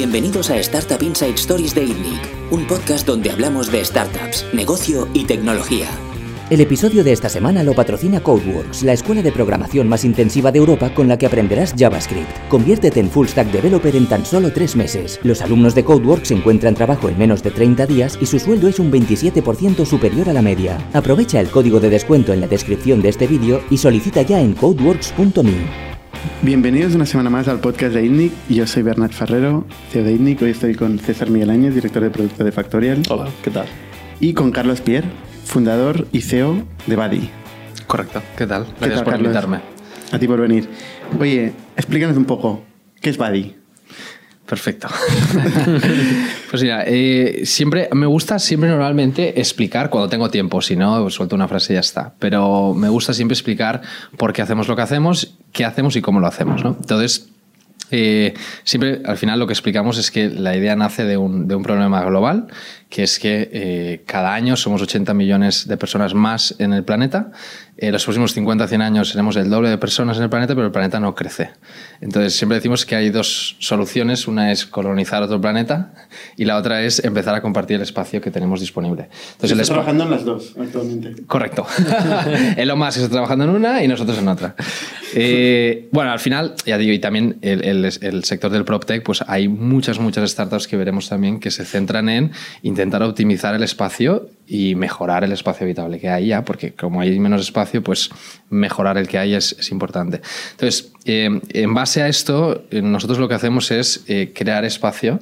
Bienvenidos a Startup Inside Stories de ITNIC, un podcast donde hablamos de startups, negocio y tecnología. El episodio de esta semana lo patrocina Codeworks, la escuela de programación más intensiva de Europa con la que aprenderás JavaScript. Conviértete en full stack developer en tan solo tres meses. Los alumnos de Codeworks encuentran trabajo en menos de 30 días y su sueldo es un 27% superior a la media. Aprovecha el código de descuento en la descripción de este vídeo y solicita ya en codeworks.me. Bienvenidos una semana más al podcast de ITNIC. Yo soy Bernat Ferrero, CEO de ITNIC. Hoy estoy con César Miguel Áñez, director de producto de Factorial. Hola, ¿qué tal? Y con Carlos Pierre, fundador y CEO de Buddy. Correcto, ¿qué tal? ¿Qué Gracias tal, por Carlos? invitarme. A ti por venir. Oye, explícanos un poco, ¿qué es Buddy? Perfecto. pues mira, eh, siempre me gusta siempre normalmente explicar cuando tengo tiempo, si no, suelto una frase y ya está. Pero me gusta siempre explicar por qué hacemos lo que hacemos, qué hacemos y cómo lo hacemos. ¿no? Entonces, eh, siempre al final lo que explicamos es que la idea nace de un, de un problema global, que es que eh, cada año somos 80 millones de personas más en el planeta. En los próximos 50 100 años seremos el doble de personas en el planeta, pero el planeta no crece. Entonces siempre decimos que hay dos soluciones. Una es colonizar otro planeta y la otra es empezar a compartir el espacio que tenemos disponible. Entonces, espa- trabajando en las dos actualmente. Correcto. Elon Musk está trabajando en una y nosotros en otra. Eh, bueno, al final, ya digo, y también el, el- el sector del PropTech, pues hay muchas, muchas startups que veremos también que se centran en intentar optimizar el espacio y mejorar el espacio habitable que hay ya, porque como hay menos espacio, pues mejorar el que hay es, importante. Entonces, eh, en base a esto, eh, nosotros lo que hacemos es eh, crear espacio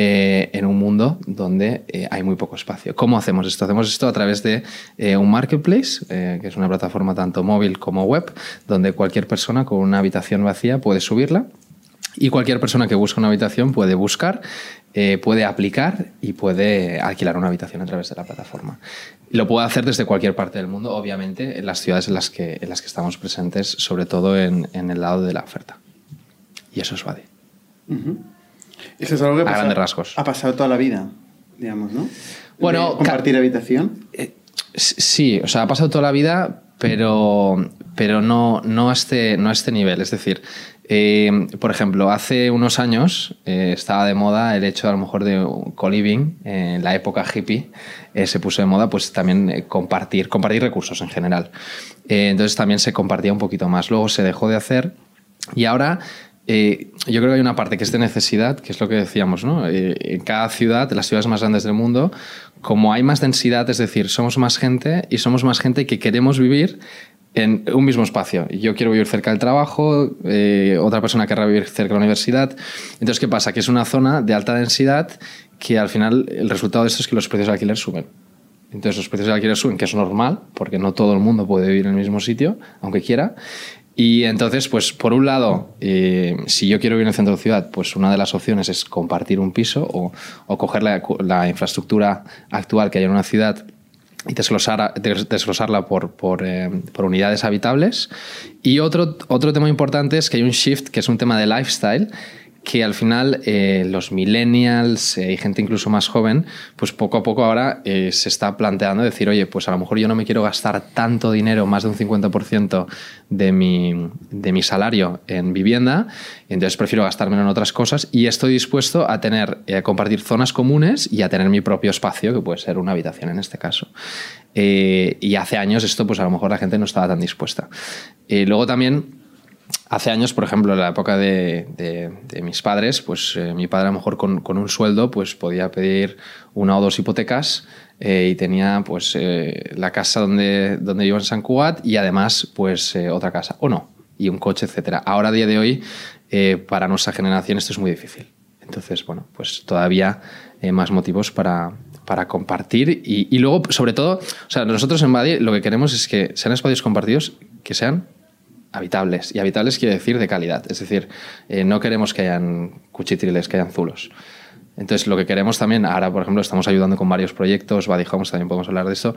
en un mundo donde hay muy poco espacio. ¿Cómo hacemos esto? Hacemos esto a través de un marketplace, que es una plataforma tanto móvil como web, donde cualquier persona con una habitación vacía puede subirla y cualquier persona que busca una habitación puede buscar, eh, puede aplicar y puede alquilar una habitación a través de la plataforma. Lo puede hacer desde cualquier parte del mundo, obviamente, en las ciudades en las que, en las que estamos presentes, sobre todo en, en el lado de la oferta. Y eso es Badi. Eso es algo que A pasa- grandes rasgos. ha pasado toda la vida, digamos, ¿no? Bueno, De compartir habitación. Eh, Sí, o sea, ha pasado toda la vida, pero, pero no, no, a este, no a este nivel. Es decir, eh, por ejemplo, hace unos años eh, estaba de moda el hecho a lo mejor de co-living, eh, en la época hippie eh, se puso de moda pues también eh, compartir, compartir recursos en general. Eh, entonces también se compartía un poquito más. Luego se dejó de hacer y ahora eh, yo creo que hay una parte que es de necesidad, que es lo que decíamos, ¿no? Eh, en cada ciudad, las ciudades más grandes del mundo, como hay más densidad, es decir, somos más gente y somos más gente que queremos vivir en un mismo espacio. Yo quiero vivir cerca del trabajo, eh, otra persona querrá vivir cerca de la universidad. Entonces, ¿qué pasa? Que es una zona de alta densidad que al final el resultado de esto es que los precios de alquiler suben. Entonces los precios de alquiler suben, que es normal, porque no todo el mundo puede vivir en el mismo sitio, aunque quiera. Y entonces, pues por un lado, eh, si yo quiero vivir en el centro de ciudad, pues una de las opciones es compartir un piso o, coger la infraestructura actual que hay en una ciudad y desglosar, des- desglosarla por, por, eh, por unidades habitables. Y otro, otro tema importante es que hay un shift, que es un tema de lifestyle, que al final eh, los millennials eh, y gente incluso más joven, pues poco a poco ahora eh, se está planteando decir, oye, pues a lo mejor yo no me quiero gastar tanto dinero, más de un 50% de mi, de mi salario en vivienda, entonces prefiero gastármelo en otras cosas y estoy dispuesto a tener, eh, a compartir zonas comunes y a tener mi propio espacio, que puede ser una habitación en este caso. Y hace años esto, pues a lo mejor la gente no estaba tan dispuesta. Luego también Hace años, por ejemplo, en la época de, mis padres, pues eh, mi padre a lo mejor con, un sueldo pues podía pedir una o dos hipotecas eh, y tenía pues eh, la casa donde, donde vivo en San Cugat y además pues otra casa, o no, y un coche, etcétera. Ahora, a día de hoy, para nuestra generación esto es muy difícil. Entonces, bueno, pues todavía más motivos para, para compartir y, y luego, sobre todo, o sea, nosotros en Badi lo que queremos es que sean espacios compartidos que sean habitables. Y habitables quiere decir de calidad. Es decir, eh, no queremos que hayan cuchitriles, que hayan zulos. Entonces, lo que queremos también, ahora, por ejemplo, estamos ayudando con varios proyectos, Body Homes, también podemos hablar de eso,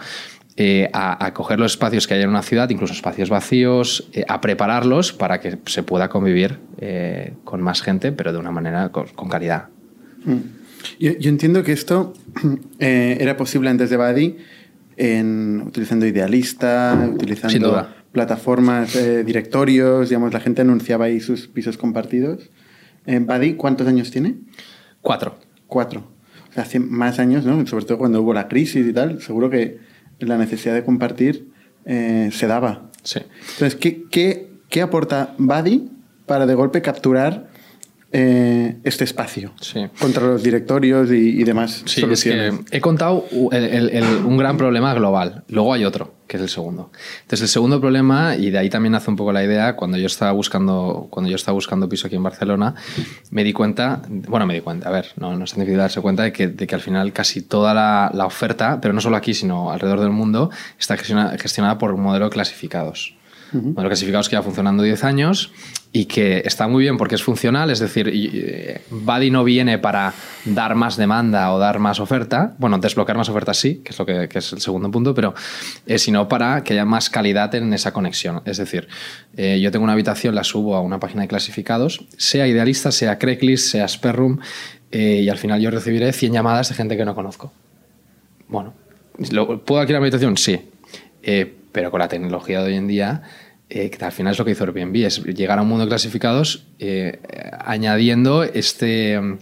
eh, a, a coger los espacios que hay en una ciudad, incluso espacios vacíos, eh, a prepararlos para que se pueda convivir eh, con más gente, pero de una manera con, con calidad. Yo, yo entiendo que esto eh, era posible antes de Buddy en, utilizando Idealista, utilizando Sin duda. Plataformas, eh, directorios, digamos, la gente anunciaba ahí sus pisos compartidos. Eh, Buddy, ¿cuántos años tiene? Cuatro. Cuatro. O sea, hace más años, ¿no? Sobre todo cuando hubo la crisis y tal, seguro que la necesidad de compartir eh, se daba. Sí. Entonces, ¿qué, qué, qué aporta Buddy para de golpe capturar eh, este espacio Sí. contra los directorios y, y demás Sí, es soluciones? que he contado el- el- el- un gran problema global. Luego hay otro, que es el segundo. Entonces, el segundo problema, y de ahí también hace un poco la idea, cuando yo estaba buscando, cuando yo estaba buscando piso aquí en Barcelona, me di cuenta, bueno, me di cuenta, a ver, no, no es tan difícil darse cuenta de que, de que al final casi toda la, la oferta, pero no solo aquí, sino alrededor del mundo, está gestiona- gestionada por un modelo de clasificados. Modelo clasificados que lleva funcionando 10 años y que está muy bien porque es funcional, es decir, y, Buddy no viene para dar más demanda o dar más oferta, bueno, desbloquear más ofertas sí, que es lo que, es el segundo punto, pero eh, sino para que haya más calidad en esa conexión. Es decir, eh, yo tengo una habitación, la subo a una página de clasificados, sea idealista, sea Craigslist, sea Sperroom, eh, y al final yo recibiré 100 llamadas de gente que no conozco. Bueno, ¿lo- ¿puedo alquilar mi habitación? Sí. Eh, pero con la tecnología de hoy en día, eh, que al final es lo que hizo Airbnb, es llegar a un mundo de clasificados eh, añadiendo este mm,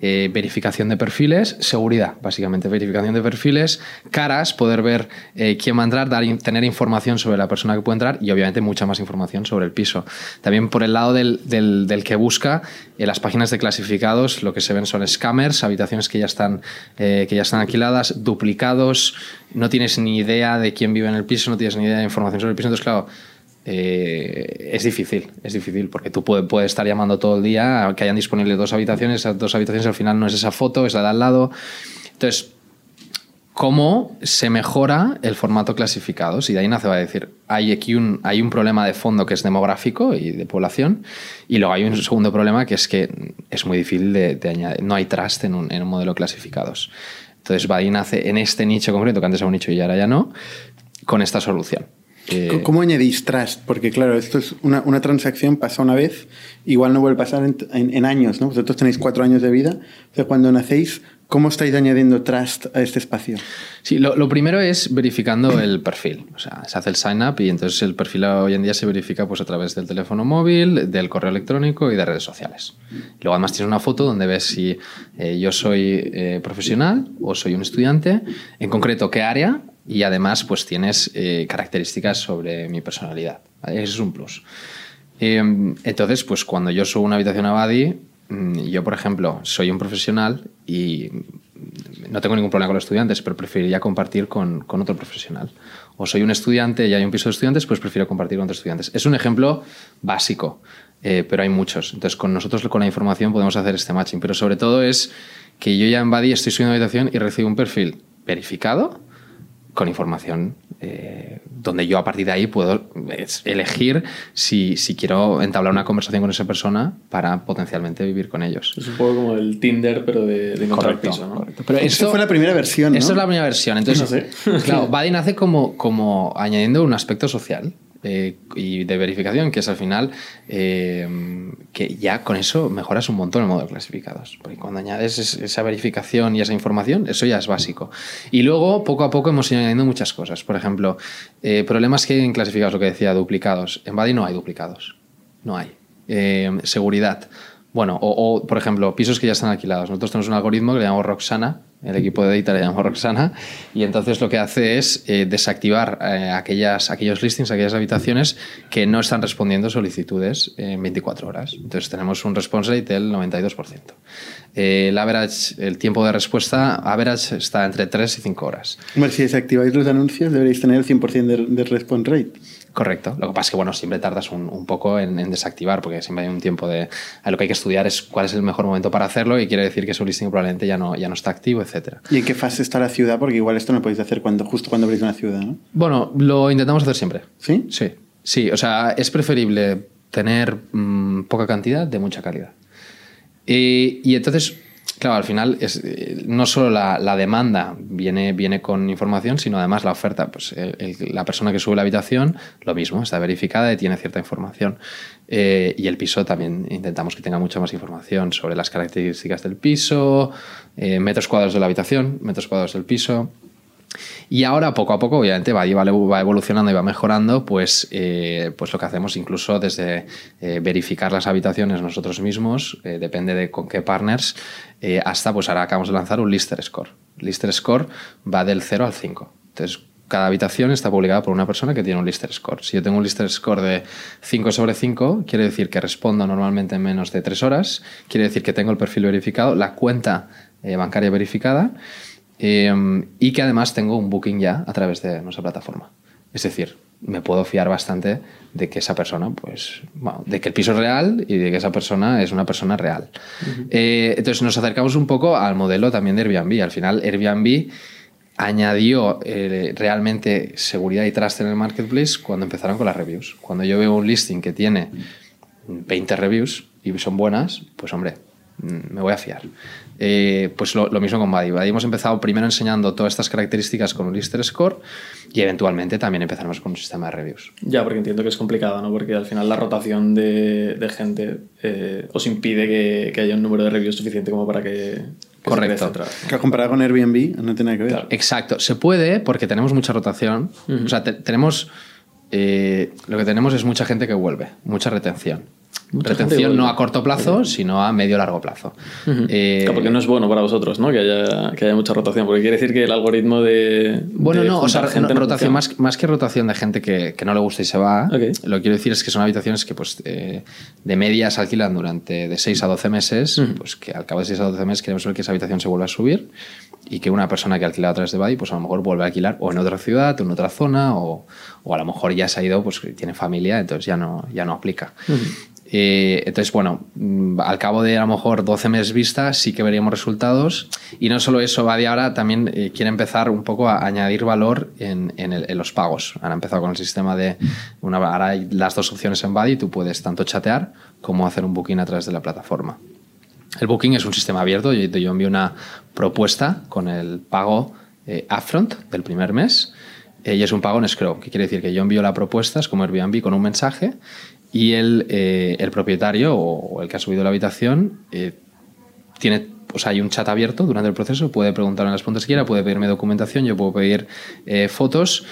eh, verificación de perfiles, seguridad, básicamente, verificación de perfiles, caras, poder ver eh, quién va a entrar, dar, tener información sobre la persona que puede entrar y obviamente mucha más información sobre el piso. También por el lado del, del- que busca, en las páginas de clasificados lo que se ven son scammers, habitaciones que ya están, eh, que ya están alquiladas, duplicados, no tienes ni idea de quién vive en el piso, no tienes ni idea de información sobre el piso, entonces claro, eh, es difícil, es difícil, porque tú puedes, puedes estar llamando todo el día que hayan disponibles dos habitaciones, esas dos habitaciones al final no es esa foto, es la de al lado. Entonces, ¿cómo se mejora el formato clasificados? Y de ahí nace, va a decir, hay aquí un, hay un problema de fondo que es demográfico y de población, y luego hay un segundo problema que es que es muy difícil de, añadir, no hay trust en un, en un modelo clasificados. Entonces, Buddy nace en este nicho concreto, que antes era un nicho y ahora ya no, con esta solución. Eh, ¿Cómo añadís trust? Porque claro, esto es una, una transacción pasa una vez, igual no vuelve a pasar en, en- en años, ¿no? Vosotros tenéis cuatro años de vida. O sea, cuando nacéis, ¿cómo estáis añadiendo trust a este espacio? Sí, lo, lo primero es verificando el perfil. O sea, se hace el sign up y entonces el perfil hoy en día se verifica pues, a través del teléfono móvil, del correo electrónico y de redes sociales. Luego además tienes una foto donde ves si eh, yo soy eh, profesional o soy un estudiante, en concreto qué área y además pues tienes eh, características sobre mi personalidad. ¿vale? Eso es un plus. Eh, entonces, pues cuando yo subo una habitación a Buddy, mm, yo, por ejemplo, soy un profesional y no tengo ningún problema con los estudiantes, pero preferiría compartir con, con otro profesional. O soy un estudiante y hay un piso de estudiantes, pues prefiero compartir con otros estudiantes. Es un ejemplo básico, eh, pero hay muchos. Entonces, con nosotros, con la información, podemos hacer este matching. Pero sobre todo es que yo ya en Buddy estoy subiendo una habitación y recibo un perfil verificado con información eh, donde yo a partir de ahí puedo elegir si, si quiero entablar una conversación con esa persona para potencialmente vivir con ellos. Es un poco como el Tinder, pero de, de encontrar Correcto, piso, ¿no? correcto. Pero Esto esto fue la primera versión, ¿no? Esto es la primera versión. Entonces, No sé. claro, Buddy nace como, como añadiendo un aspecto social eh, y de verificación, que es al final eh, que ya con eso mejoras un montón el modo de clasificados. Porque cuando añades es- esa verificación y esa información, eso ya es básico. Y luego, poco a poco, hemos ido añadiendo muchas cosas. Por ejemplo, eh, problemas que hay en clasificados, lo que decía, duplicados. En Buddy no hay duplicados. No hay. Seguridad. Bueno, o, por ejemplo, pisos que ya están alquilados. Nosotros tenemos un algoritmo que le llamamos Roxana, el equipo de data le llamamos Roxana, y entonces lo que hace es eh, desactivar eh, aquellas, aquellos listings, aquellas habitaciones que no están respondiendo solicitudes en 24 horas. Entonces tenemos un response rate del 92%. Eh, el average, el tiempo de respuesta average está entre 3 y 5 horas. Si desactiváis los anuncios, deberéis tener el 100% de, de response rate. Correcto. Lo que pasa es que, bueno, siempre tardas un, un poco en, en desactivar, porque siempre hay un tiempo de... Lo que hay que estudiar es cuál es el mejor momento para hacerlo y quiere decir que su listing probablemente ya no, ya no está activo, etcétera. ¿Y en qué fase está la ciudad? Porque igual esto no podéis hacer cuando, justo cuando abrís una ciudad, ¿no? Bueno, lo intentamos hacer siempre. ¿Sí? Sí, sí. O sea, es preferible tener mm, poca cantidad de mucha calidad. Y, y entonces, claro, al final es, eh, no solo la, la demanda viene, viene con información, sino además la oferta. Pues la persona que sube la habitación, lo mismo, está verificada y tiene cierta información. Eh, y el piso también intentamos que tenga mucha más información sobre las características del piso, eh, metros cuadrados de la habitación, metros cuadrados del piso. Y ahora, poco a poco, obviamente, va, va evolucionando y va mejorando, pues, eh, pues lo que hacemos incluso desde eh, verificar las habitaciones nosotros mismos, eh, depende de con qué partners, hasta pues ahora acabamos de lanzar un Lister Score. Lister Score va del 0 al 5. Entonces, cada habitación está publicada por una persona que tiene un Lister Score. Si yo tengo un Lister Score de 5 sobre 5, quiere decir que respondo normalmente en menos de 3 horas, quiere decir que tengo el perfil verificado, la cuenta bancaria verificada Em, y que además tengo un booking ya a través de nuestra plataforma. Es decir, me puedo fiar bastante de que esa persona, pues, bueno, de que el piso es real y de que esa persona es una persona real. Eh, entonces nos acercamos un poco al modelo también de Airbnb. Al final, Airbnb añadió eh, realmente seguridad y trust en el marketplace cuando empezaron con las reviews. Cuando yo veo un listing que tiene 20 reviews y son buenas, pues hombre, mm, me voy a fiar. Eh, pues lo, mismo con Buddy. Buddy hemos empezado primero enseñando todas estas características con un Lister Score y eventualmente también empezaremos con un sistema de reviews. Ya, porque entiendo que es complicado, ¿no? Porque al final la rotación de, gente eh, os impide que, haya un número de reviews suficiente como para que... Correcto. Que comparado con Airbnb no tiene que ver. Exacto. Se puede porque tenemos mucha rotación. O sea, tenemos... Eh, lo que tenemos es mucha gente que vuelve, mucha retención retención no a corto plazo, sino a medio largo plazo. Eh, porque no es bueno para vosotros, ¿no? Que haya, que haya mucha rotación, porque quiere decir que el algoritmo de. Bueno, no, o sea, rotación, más, más, que rotación de gente que, que, no le gusta y se va, lo que quiero decir es que son habitaciones que, pues, eh, de media se alquilan durante de 6 a 12 meses, pues que al cabo de 6 a 12 meses queremos ver que esa habitación se vuelva a subir y que una persona que ha alquilado a través de Badi, pues a lo mejor vuelve a alquilar o en otra ciudad, o en otra zona, o, o a lo mejor ya se ha ido, pues tiene familia, entonces ya no, ya no aplica. Eh, entonces, bueno, mm, al cabo de a lo mejor 12 meses vista, sí que veríamos resultados. Y no solo eso, Badi ahora también eh, quiere empezar un poco a añadir valor en, los pagos. Han empezado con el sistema de. Una, ahora hay las dos opciones en Badi, tú puedes tanto chatear como hacer un booking a través de la plataforma. El booking es un sistema abierto. Yo, yo envío una propuesta con el pago eh, upfront del primer mes. y es un pago en escrow, que quiere decir que yo envío la propuesta, es como Airbnb con un mensaje y el, eh, el propietario o, el que ha subido la habitación eh, tiene o sea, hay un chat abierto durante el proceso, puede preguntarme las preguntas que quiera, puede pedirme documentación, yo puedo pedir eh, fotos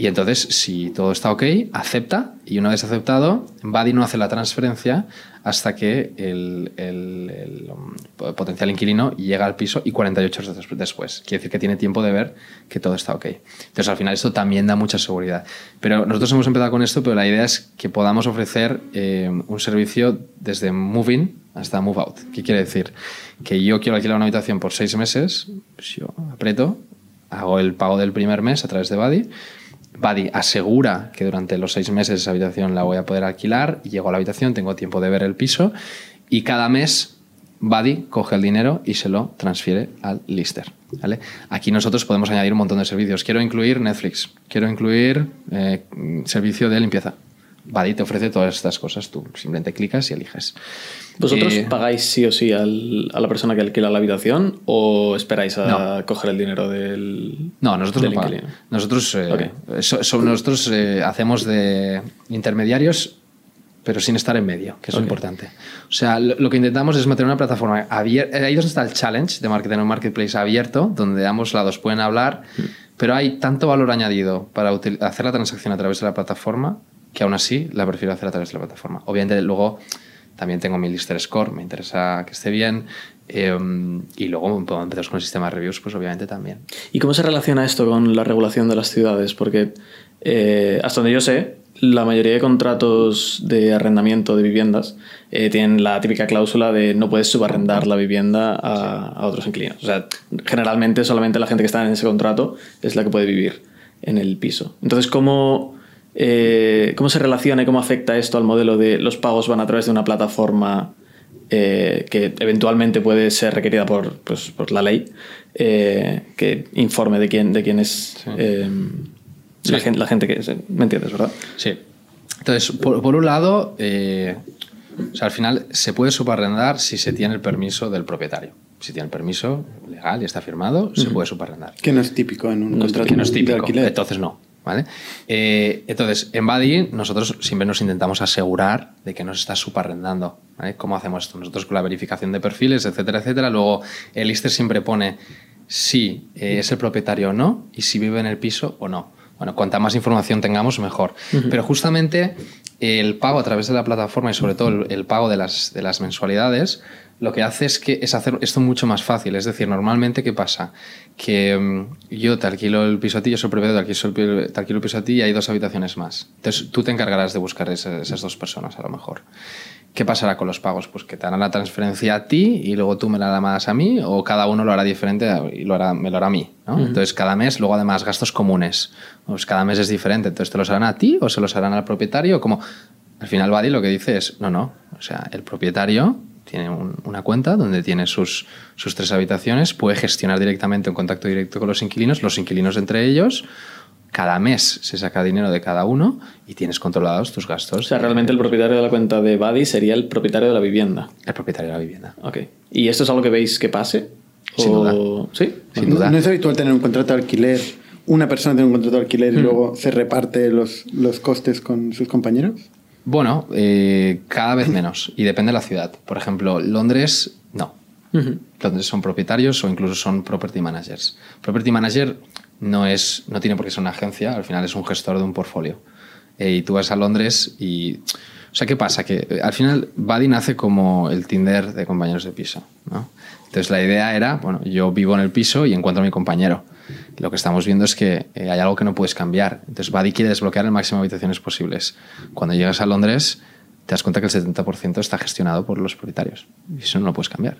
y entonces, si todo está ok, acepta y una vez aceptado, Buddy no hace la transferencia hasta que el, el, potencial inquilino llega al piso y 48 horas después. Quiere decir que tiene tiempo de ver que todo está ok. Entonces, al final, esto también da mucha seguridad. Pero nosotros hemos empezado con esto, pero la idea es que podamos ofrecer eh, un servicio desde Moving hasta Move Out. ¿Qué quiere decir? Que yo quiero alquilar una habitación por seis meses, pues yo aprieto, hago el pago del primer mes a través de Buddy Buddy asegura que durante los seis meses esa habitación la voy a poder alquilar, llego a la habitación, tengo tiempo de ver el piso y cada mes Buddy coge el dinero y se lo transfiere al lister. Aquí nosotros podemos añadir un montón de servicios. Quiero incluir Netflix, quiero incluir eh, servicio de limpieza. Buddy te ofrece todas estas cosas, tú simplemente clicas y eliges. ¿Vosotros eh, pagáis sí o sí al, a la persona que alquila la habitación o esperáis a coger el dinero del No, nosotros no pagamos. Nosotros, eh, nosotros eh, hacemos de intermediarios pero sin estar en medio, que es lo importante. O sea, lo, que intentamos es mantener una plataforma abierta. Ahí es está el challenge de marketing, un marketplace abierto, donde ambos lados pueden hablar, mm. pero hay tanto valor añadido para hacer la transacción a través de la plataforma que aún así la prefiero hacer a través de la plataforma. Obviamente luego también tengo mi lister score, me interesa que esté bien. Em, y luego empezamos con el sistema de reviews, pues obviamente también. ¿Y cómo se relaciona esto con la regulación de las ciudades? Porque eh, hasta donde yo sé, la mayoría de contratos de arrendamiento de viviendas eh, tienen la típica cláusula de no puedes subarrendar la vivienda a, a, otros inquilinos. O sea, generalmente solamente la gente que está en ese contrato es la que puede vivir en el piso. Entonces, ¿cómo eh, ¿Cómo se relaciona y cómo afecta esto al modelo de los pagos van a través de una plataforma eh, que eventualmente puede ser requerida por, pues, por la ley, eh, que informe de quién, de quién es La, gente, la, gente, que... ¿Me entiendes, verdad? Sí. Entonces, por, un lado, o sea, al final se puede subarrendar si se tiene el permiso del propietario. Si tiene el permiso legal y está firmado, se puede subarrendar. Que no es típico en un contrato no es típico. Entonces no. ¿Vale? Eh, entonces, en Buddy nosotros siempre nos intentamos asegurar de que nos está subarrendando. ¿vale? ¿Cómo hacemos esto? Nosotros con la verificación de perfiles, etcétera, etcétera. Luego, el Lister siempre pone si eh, es el propietario o no y si vive en el piso o no. Bueno, cuanta más información tengamos, mejor. Pero justamente el pago a través de la plataforma y sobre todo el, el pago de las, de las mensualidades lo que hace es que es hacer esto mucho más fácil. Es decir, normalmente, ¿qué pasa? Que mm, yo te alquilo el piso a ti, yo soy el propietario, te alquilo, el- piso a ti y hay dos habitaciones más. Entonces, tú te encargarás de buscar ese- esas dos personas, a lo mejor. ¿Qué pasará con los pagos? Pues que te harán la transferencia a ti y luego tú me la darás a mí o cada uno lo hará diferente y lo hará, me lo hará a mí. ¿no? Entonces, cada mes, luego además gastos comunes. Pues cada mes es diferente. Entonces, ¿te los harán a ti o se los harán al propietario? Como al final, Badi lo que dice es, no, no. O sea, el propietario tiene un- una cuenta donde tiene sus, sus tres habitaciones, puede gestionar directamente un contacto directo con los inquilinos, los inquilinos entre ellos. Cada mes se saca dinero de cada uno y tienes controlados tus gastos. O sea, realmente el propietario de la cuenta de Buddy sería el propietario de la vivienda. El propietario de la vivienda. Ok. ¿Y esto es algo que veis que pase? Sin ¿O- duda. ¿Sí? Sin No- duda. No es habitual tener un contrato de alquiler, una persona tiene un contrato de alquiler Hmm. y luego se reparte los, los costes con sus compañeros. Bueno, eh, cada vez menos y depende de la ciudad. Por ejemplo, Londres, no. Londres son propietarios o incluso son property managers. Property manager no, es, no tiene por qué ser una agencia, al final es un gestor de un portfolio. Eh, y tú vas a Londres y... O sea, ¿qué pasa? Que eh, al final Buddy nace como el Tinder de compañeros de piso. ¿no? Entonces la idea era, bueno, yo vivo en el piso y encuentro a mi compañero. Lo que estamos viendo es que eh, hay algo que no puedes cambiar. Entonces Buddy quiere desbloquear el máximo de habitaciones posibles. Cuando llegas a Londres te das cuenta que el 70% está gestionado por los propietarios. Y eso no lo puedes cambiar.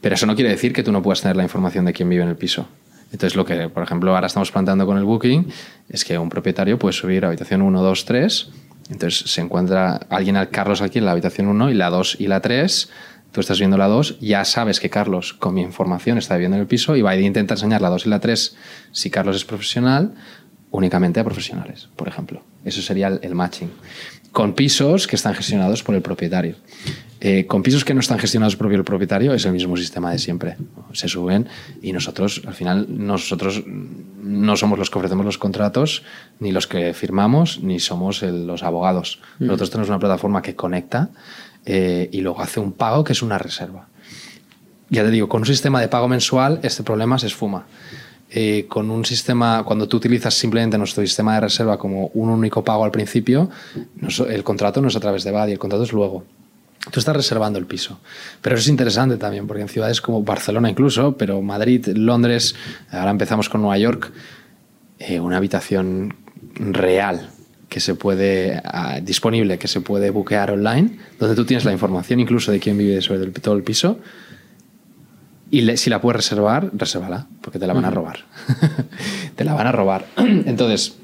Pero eso no quiere decir que tú no puedas tener la información de quién vive en el piso. Entonces, lo que, por ejemplo, ahora estamos planteando con el Booking es que un propietario puede subir a habitación 1, 2, 3. Entonces, se encuentra alguien, al Carlos aquí en la habitación 1 y la 2 y la 3. Tú estás viendo la 2, ya sabes que Carlos, con mi información, está viviendo en el piso y va a intentar enseñar la 2 y la 3 si Carlos es profesional, únicamente a profesionales, por ejemplo. Eso sería el, el matching. Con pisos que están gestionados por el propietario. Eh, con pisos que no están gestionados por el propietario es el mismo sistema de siempre. Se suben y nosotros, al final, nosotros no somos los que ofrecemos los contratos, ni los que firmamos, ni somos el- los abogados. Nosotros tenemos una plataforma que conecta eh, y luego hace un pago que es una reserva. Ya te digo, con un sistema de pago mensual este problema se esfuma. Eh, con un sistema, cuando tú utilizas simplemente nuestro sistema de reserva como un único pago al principio, el contrato no es a través de Buddy, el contrato es luego. Tú estás reservando el piso. Pero eso es interesante también, porque en ciudades como Barcelona incluso, pero Madrid, Londres, ahora empezamos con Nueva York, eh, una habitación real que se puede, ah, disponible, que se puede buquear online, donde tú tienes la información incluso de quién vive sobre el- todo el piso, y le- si la puedes reservar, resérvala, porque te la van a robar. te la van a robar. Entonces,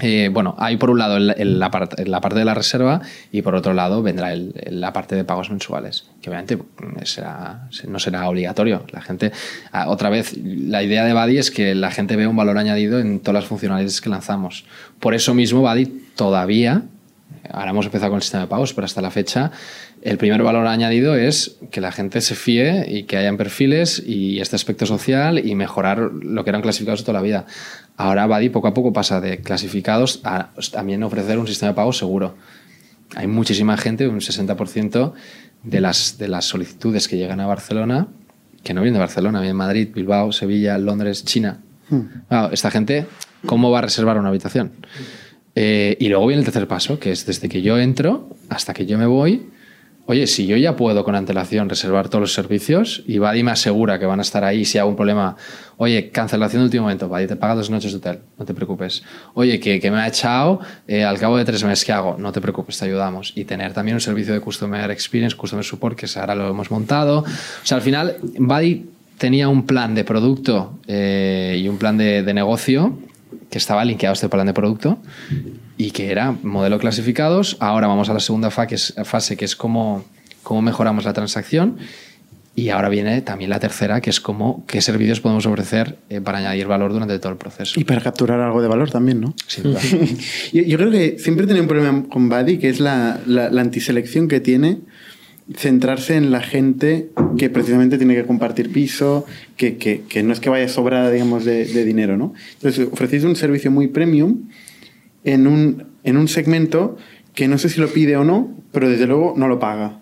eh, bueno, hay por un lado la, parte, de la reserva y por otro lado vendrá la parte de pagos mensuales, que obviamente mm, será, no será obligatorio. La gente, ah, otra vez, la idea de Buddy es que la gente vea un valor añadido en todas las funcionalidades que lanzamos. Por eso mismo, Buddy todavía ahora hemos empezado con el sistema de pagos, pero hasta la fecha el primer valor añadido es que la gente se fíe y que hayan perfiles y este aspecto social y mejorar lo que eran clasificados toda la vida. Ahora Badi poco a poco pasa de clasificados a también ofrecer un sistema de pagos seguro. Hay muchísima gente, un 60% de las, de las solicitudes que llegan a Barcelona, que no vienen de Barcelona, vienen de Madrid, Bilbao, Sevilla, Londres, China. Claro, esta gente, ¿cómo va a reservar una habitación? Eh, y luego viene el tercer paso, que es desde que yo entro hasta que yo me voy. Oye, si yo ya puedo con antelación reservar todos los servicios y Buddy me asegura que van a estar ahí si hago un problema, oye, cancelación de último momento, Buddy te paga dos noches de hotel, no te preocupes. Oye, que, me ha echado eh, al cabo de tres meses, ¿qué hago? No te preocupes, te ayudamos. Y tener también un servicio de Customer Experience, Customer Support, que ahora lo hemos montado. O sea, al final, Buddy tenía un plan de producto eh, y un plan de, de negocio que estaba linkeado a este plan de producto y que era modelo clasificados. Ahora vamos a la segunda fa- que es- fase, que es cómo, cómo mejoramos la transacción. Y ahora viene también la tercera, que es cómo, qué servicios podemos ofrecer eh, para añadir valor durante todo el proceso. Y para capturar algo de valor también, ¿no? Sin duda. yo, yo creo que siempre tenía un problema con Buddy, que es la, la, la antiselección que tiene centrarse en la gente que precisamente tiene que compartir piso, que, que, que no es que vaya sobrada, digamos, de, de dinero, ¿no? Entonces, ofrecéis un servicio muy premium en un, en un segmento que no sé si lo pide o no, pero desde luego no lo paga.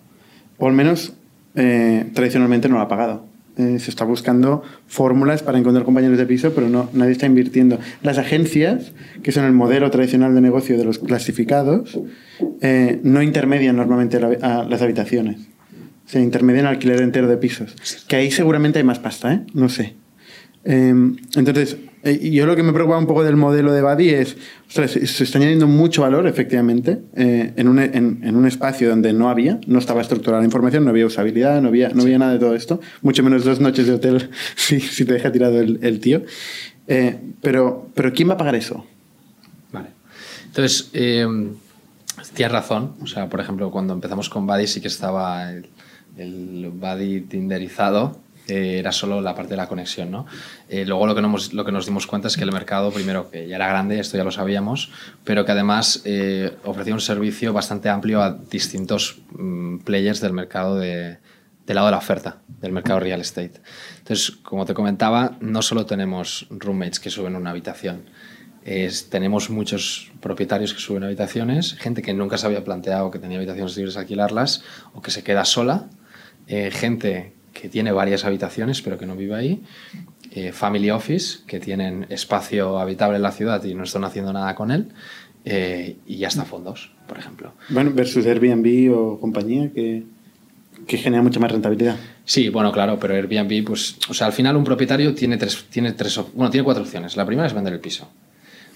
O al menos eh, tradicionalmente no lo ha pagado. Eh, se está buscando fórmulas para encontrar compañeros de piso, pero no, nadie está invirtiendo. Las agencias, que son el modelo tradicional de negocio de los clasificados, eh, no intermedian normalmente la- a las habitaciones. Se intermedian alquiler entero de pisos. Que ahí seguramente hay más pasta, ¿eh? No sé. Eh, entonces, eh, yo lo que me preocupa un poco del modelo de Badi es, ostras, se está añadiendo mucho valor, efectivamente, eh, en, un, en, en un espacio donde no había, no estaba estructurada la información, no había usabilidad, no había, no había nada de todo esto, mucho menos dos noches de hotel si, si te deja tirado el, el tío. Eh, pero, pero ¿quién va a pagar eso? Vale. Entonces, eh, tienes razón. O sea, por ejemplo, cuando empezamos con Buddy sí que estaba el, el Buddy tinderizado. Eh, era solo la parte de la conexión, ¿no? Eh, luego lo que, nos, lo que nos dimos cuenta es que el mercado, primero, que ya era grande, esto ya lo sabíamos, pero que además eh, ofrecía un servicio bastante amplio a distintos mm, players del mercado de, del lado de la oferta, del mercado real estate. Entonces, como te comentaba, no solo tenemos roommates que suben una habitación, es- tenemos muchos propietarios que suben habitaciones, gente que nunca se había planteado que tenía habitaciones libres alquilarlas o que se queda sola, eh, gente que tiene varias habitaciones pero que no vive ahí, eh, family office que tienen espacio habitable en la ciudad y no están haciendo nada con él, eh, y hasta fondos, por ejemplo. Bueno, versus Airbnb o compañía que, que genera mucha más rentabilidad. Sí, bueno, claro, pero Airbnb, pues, o sea, al final un propietario tiene tres, tiene tres, bueno, tiene cuatro opciones. La primera es vender el piso.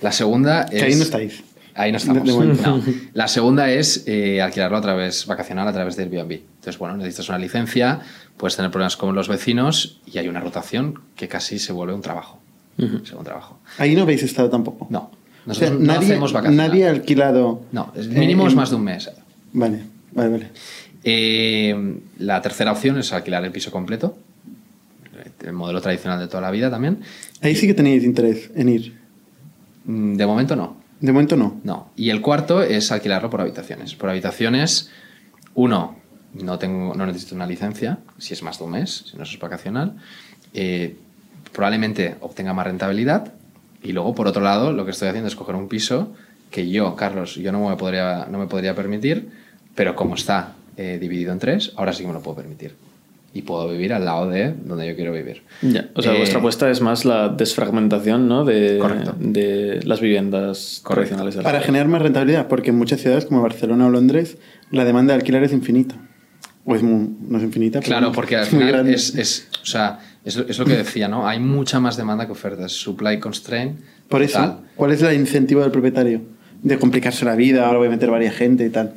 La segunda es... Que ahí no estáis. Ahí no estamos. No. La segunda es eh, alquilarlo a través, vacacional a través de Airbnb. Entonces, bueno, necesitas una licencia, puedes tener problemas con los vecinos y hay una rotación que casi se vuelve un trabajo. Un trabajo. Ahí no habéis estado tampoco. No. O sea, Nosotros no nadie, hacemos vacacional. nadie ha alquilado. No, mínimo es más de un mes. Vale, vale, vale. Eh, la tercera opción es alquilar el piso completo, el modelo tradicional de toda la vida también. Ahí sí que teníais interés en ir. Mm, De momento no, De momento no. no. Y el cuarto es alquilarlo por habitaciones. Por habitaciones, uno, no, tengo, no necesito una licencia, si es más de un mes, si no es vacacional. Eh, probablemente obtenga más rentabilidad. Y luego, por otro lado, lo que estoy haciendo es coger un piso que yo, Carlos, yo no me podría, no me podría permitir, pero como está eh, dividido en tres, ahora sí que me lo puedo permitir. Y puedo vivir al lado de donde yo quiero vivir. Ya, O sea, Eh, vuestra apuesta es más la desfragmentación ¿no? de, Correcto. de las viviendas Correcto. tradicionales. de la Para ciudad. generar más rentabilidad, porque en muchas ciudades como Barcelona o Londres, la demanda de alquiler es infinita. O es muy- no es infinita. pero Claro, porque al es muy final grande. es, es- o sea, es, lo- es lo que decía, ¿no? Hay mucha más demanda que oferta, es supply constraint. Por eso, total. ¿cuál es el incentivo del propietario? De complicarse la vida, ahora voy a meter varias gente y tal.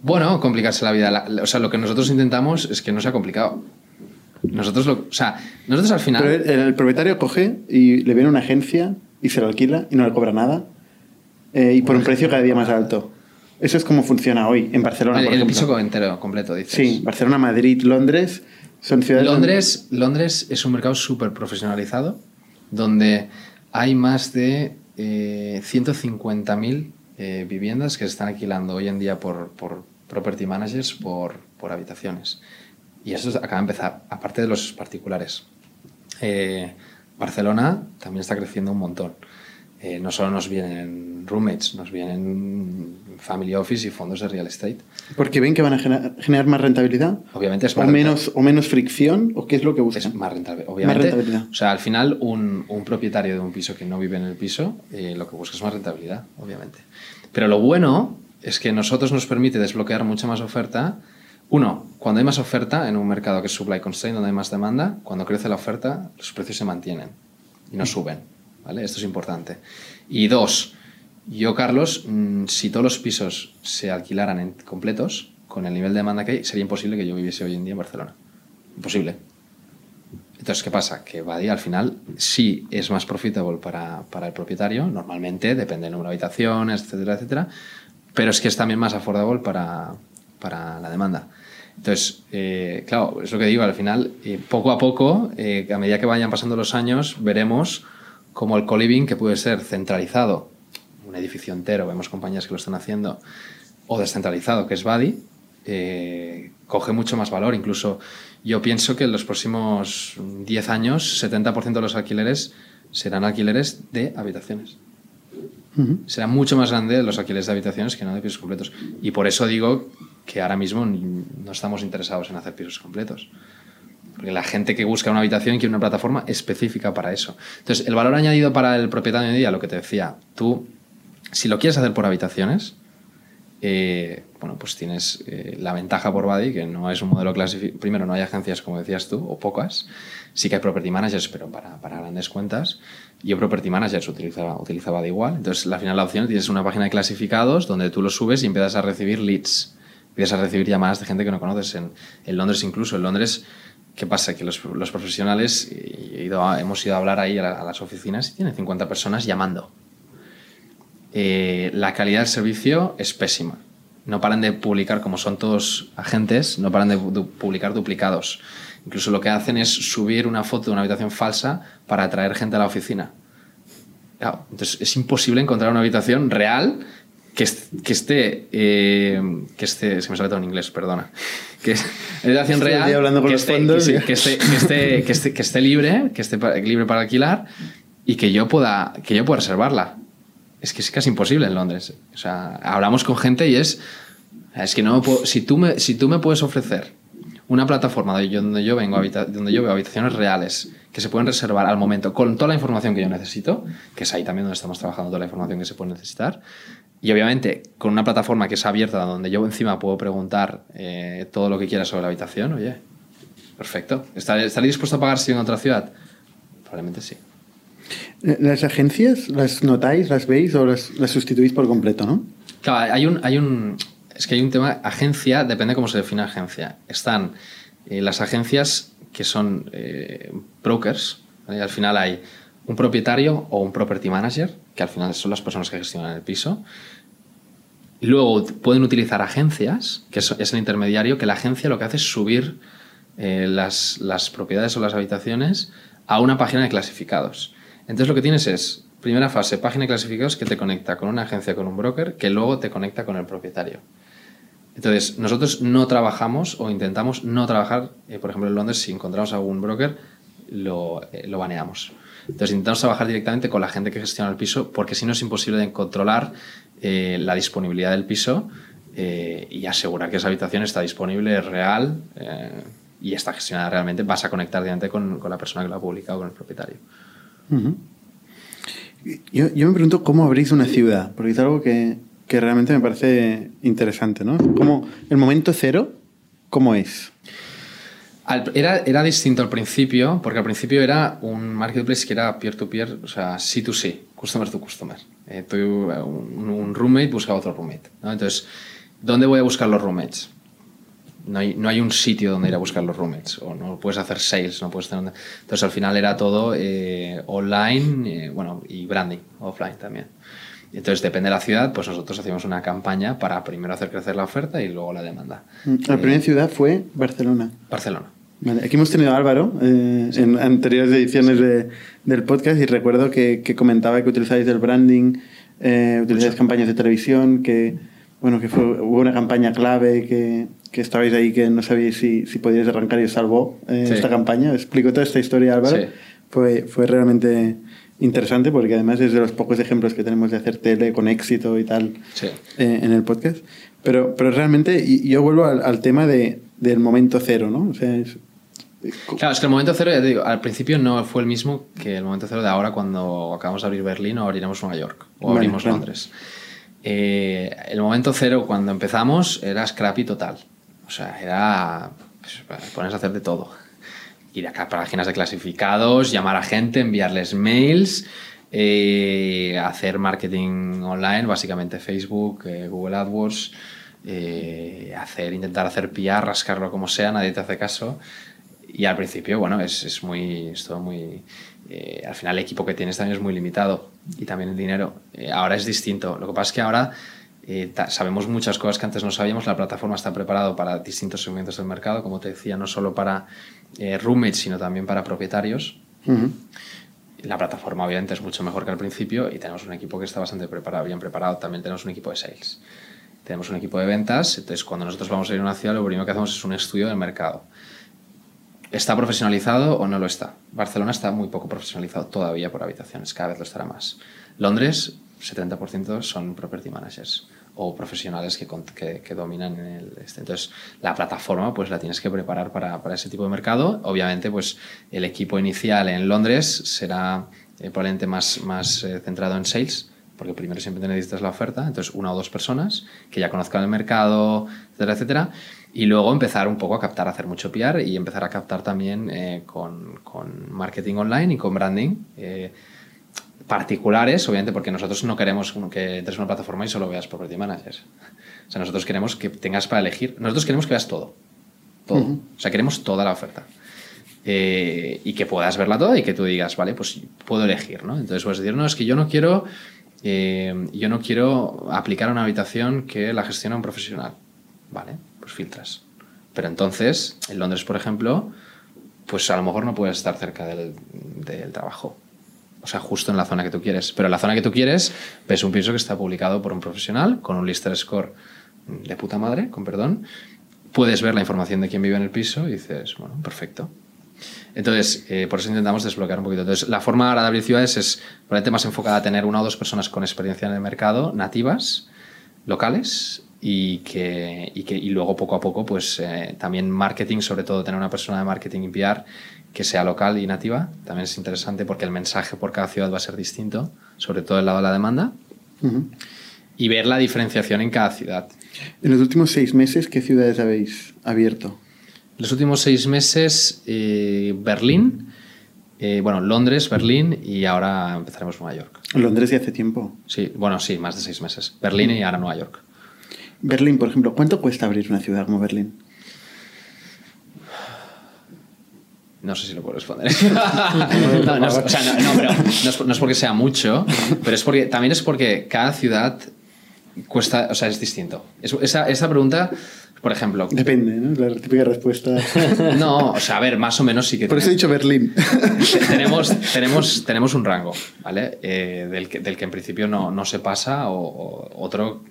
Bueno, complicarse la vida. La- la- o sea, lo que nosotros intentamos es que no sea complicado. Nosotros, lo, o sea, nosotros al final... Pero el, el propietario coge y le viene una agencia y se lo alquila y no le cobra nada. eh, y por un precio cada día más alto. Eso es como funciona hoy en Barcelona. el, por el ejemplo. piso entero, completo, dices. Sí, Barcelona, Madrid, Londres son ciudades. donde- Londres, Londres es un mercado súper profesionalizado, donde hay más de eh, 150.000 eh, viviendas que se están alquilando hoy en día por, por property managers por, por habitaciones. Y eso acaba de empezar, aparte de los particulares. Eh, Barcelona también está creciendo un montón. Eh, no solo nos vienen roommates, nos vienen family office y fondos de real estate. Porque ven que van a gener- generar más rentabilidad. Obviamente es o más menos, o menos fricción, o qué es lo que buscan. es más rentable. Obviamente, rentabilidad. o sea, al final un, un propietario de un piso que no vive en el piso, eh, lo que busca es más rentabilidad, obviamente. Pero lo bueno es que nosotros nos permite desbloquear mucha más oferta. Uno, cuando hay más oferta en un mercado que es supply constraint, donde hay más demanda, cuando crece la oferta, los precios se mantienen y no suben. ¿vale? Esto es importante. Y dos, yo, Carlos, mm, si todos los pisos se alquilaran en completos, con el nivel de demanda que hay, sería imposible que yo viviese hoy en día en Barcelona. Imposible. Entonces, ¿qué pasa? Que Badia al final sí es más profitable para, para el propietario, normalmente, depende del número de habitaciones, etcétera, etcétera, pero es que es también más affordable para, para la demanda. Entonces, eh, claro, es lo que digo, al final, eh, poco a poco, eh, a medida que vayan pasando los años, veremos cómo el co-living, que puede ser centralizado, un edificio entero, vemos compañías que lo están haciendo, o descentralizado, que es Badi, eh, coge mucho más valor. Incluso yo pienso que en los próximos 10 años, 70% de los alquileres serán alquileres de habitaciones. Ujú. Será mucho más grande los alquileres de habitaciones que no de pisos completos. Y por eso digo que ahora mismo no estamos interesados en hacer pisos completos. Porque la gente que busca una habitación quiere una plataforma específica para eso. Entonces, el valor añadido para el propietario de día, lo que te decía, tú, si lo quieres hacer por habitaciones, eh, bueno, pues tienes eh, la ventaja por Buddy, que no es un modelo clasificado. Primero, no hay agencias, como decías tú, o pocas. Sí que hay property managers, pero para, para grandes cuentas. Yo property managers utilizaba, utilizaba de igual. Entonces, al final la opción tienes una página de clasificados donde tú lo subes y empiezas a recibir leads. Empiezas a recibir llamadas de gente que no conoces. En, en Londres incluso. En Londres ¿Qué pasa? Que los, los profesionales, he ido a, hemos ido a hablar ahí a, la, a, las oficinas y tienen 50 personas llamando. Eh, la calidad del servicio es pésima. No paran de publicar, como son todos agentes, no paran de, de publicar duplicados. Incluso lo que hacen es subir una foto de una habitación falsa para atraer gente a la oficina. Claro, entonces es imposible encontrar una habitación real que, que esté, eh, que esté, se me sale todo en inglés, perdona, que habitación real, hablando con que, los esté, fondos, que, que esté, que, esté, que, esté, que esté libre, que esté libre para alquilar y que yo pueda, que yo pueda reservarla. Es que es casi imposible en Londres. O sea, hablamos con gente y es, es que no me puedo- si tú me, si tú me puedes ofrecer una plataforma donde yo, donde yo vengo, habita- donde yo veo habitaciones reales que se pueden reservar al momento con toda la información que yo necesito, que es ahí también donde estamos trabajando toda la información que se puede necesitar, y obviamente con una plataforma que es abierta donde yo encima puedo preguntar eh, todo lo que quiera sobre la habitación, oye, perfecto. ¿Estaré, estaré dispuesto a pagar si en otra ciudad? Probablemente sí. ¿Las agencias las notáis, las veis o las, las sustituís por completo, no? Claro, hay un, hay un. Es que hay un tema. Agencia, depende cómo se define agencia. Están eh, las agencias que son eh, brokers. ¿vale? Y al final hay un propietario o un property manager, que al final son las personas que gestionan el piso. Luego pueden utilizar agencias, que es, es el intermediario, que la agencia lo que hace es subir eh, las, las propiedades o las habitaciones a una página de clasificados. Entonces lo que tienes es, primera fase, página de clasificados que te conecta con una agencia, con un broker, que luego te conecta con el propietario. Entonces, nosotros no trabajamos o intentamos no trabajar, eh, por ejemplo, en Londres, si encontramos algún broker, lo, eh, lo baneamos. Entonces, intentamos trabajar directamente con la gente que gestiona el piso, porque si no es imposible de controlar eh, la disponibilidad del piso eh, y asegurar que esa habitación está disponible, es real eh, y está gestionada realmente. Vas a conectar directamente con, con la persona que lo ha publicado, con el propietario. Yo, yo me pregunto cómo abrís una ciudad, porque es algo que, que realmente me parece interesante, ¿no? Como el momento cero, ¿cómo es? Al- era, era distinto al principio, porque al principio era un marketplace que era peer-to-peer, o sea, C2C, customer to customer. Eh, tú, un, un roommate buscaba otro roommate. ¿no? Entonces, ¿dónde voy a buscar los roommates? No hay, no hay un sitio donde ir a buscar los roommates, o no puedes hacer sales, no puedes tener... Entonces, al final era todo eh, online, eh, bueno, y branding, offline también. Entonces, depende de la ciudad, pues nosotros hacíamos una campaña para primero hacer crecer la oferta y luego la demanda. La Eh, primera ciudad fue Barcelona. Barcelona. Vale, Aquí hemos tenido a Álvaro eh, en anteriores ediciones de- del podcast y recuerdo que, que comentaba que utilizáis el branding, eh, utilizáis campañas de televisión, que bueno que fue, hubo una campaña clave que, que estabais ahí que no sabíais si, si podíais arrancar y os salvó eh, Sí. esta campaña. Explico toda esta historia, Álvaro. Sí. Fue, fue realmente interesante porque además es de los pocos ejemplos que tenemos de hacer tele con éxito y tal Sí. eh, en el podcast. Pero, pero realmente, y yo vuelvo al, al tema de, del momento cero, ¿no? O sea, es- Claro, es que el momento cero, ya te digo, al principio no fue el mismo que el momento cero de ahora cuando acabamos de abrir Berlín o abriremos Nueva York o Vale, abrimos claro. Londres. Eh, el momento cero cuando empezamos era scrappy total. O sea, era pues, pones a hacer de todo. Ir a páginas de clasificados, llamar a gente, enviarles mails, eh, hacer marketing online, básicamente Facebook, eh, Google AdWords, eh, hacer, intentar hacer PR, rascarlo como sea, nadie te hace caso. Y al principio, bueno, es, es muy, es todo muy... eh, al final el equipo que tienes también es muy limitado y también el dinero. Eh, ahora es distinto. Lo que pasa es que ahora eh, sabemos muchas cosas que antes no sabíamos. La plataforma está preparada para distintos segmentos del mercado, como te decía, no solo para roommates, sino también para propietarios. La plataforma obviamente es mucho mejor que al principio y tenemos un equipo que está bastante preparado, bien preparado. También tenemos un equipo de sales. Tenemos un equipo de ventas. Entonces, cuando nosotros vamos a ir a una ciudad, lo primero que hacemos es un estudio del mercado. ¿Está profesionalizado o no lo está? Barcelona está muy poco profesionalizado todavía por habitaciones, cada vez lo estará más. Londres 70% son property managers o profesionales que, que, que, dominan el este. Entonces, la plataforma pues la tienes que preparar para, para, ese tipo de mercado. Obviamente, pues el equipo inicial en Londres será eh, probablemente más, más eh, centrado en sales, porque primero siempre necesitas la oferta, entonces una o dos personas que ya conozcan el mercado, etcétera, etcétera, y luego empezar un poco a captar, a hacer mucho PR y empezar a captar también eh, con, con, marketing online y con branding particulares, obviamente, porque nosotros no queremos que entres en una plataforma y solo veas property managers. O sea, nosotros queremos que tengas para elegir. Nosotros queremos que veas todo. Todo. O sea, queremos toda la oferta. Eh, y que puedas verla toda y que tú digas, vale, pues puedo elegir, ¿no? Entonces puedes decir, no, es que yo no quiero, eh, yo no quiero aplicar a una habitación que la gestiona un profesional. Vale, pues filtras. Pero entonces, en Londres, por ejemplo, pues a lo mejor no puedes estar cerca del, del trabajo o sea, justo en la zona que tú quieres. Pero en la zona que tú quieres, ves un piso que está publicado por un profesional con un lister score de puta madre, con perdón. Puedes ver la información de quién vive en el piso y dices, bueno, perfecto. Entonces, eh, por eso intentamos desbloquear un poquito. Entonces, la forma ahora de ciudades es probablemente más enfocada a tener una o dos personas con experiencia en el mercado, nativas, locales, y que, y que y luego poco a poco, pues eh, también marketing, sobre todo tener una persona de marketing y PR que sea local y nativa, también es interesante porque el mensaje por cada ciudad va a ser distinto, sobre todo el lado de la demanda, y ver la diferenciación en cada ciudad. En los últimos seis meses, ¿qué ciudades habéis abierto? En los últimos seis meses, eh, Berlín, eh, bueno, Londres, Berlín y ahora empezaremos Nueva York. ¿Londres ya hace tiempo? Sí, bueno, sí, más de seis meses. Berlín y ahora Nueva York. Berlín, por ejemplo, ¿cuánto cuesta abrir una ciudad como Berlín? No sé si lo puedo responder. no, no, o sea, no, pero no es, porque sea mucho, pero es porque también es porque cada ciudad cuesta, o sea, es distinto. esa, esa pregunta, por ejemplo. Depende, ¿no? La típica respuesta. No, o sea, a ver, más o menos sí que. Por eso he dicho Berlín. tenemos, tenemos, tenemos un rango, ¿vale? Eh, del, que, del que en principio no, no se pasa o, otro.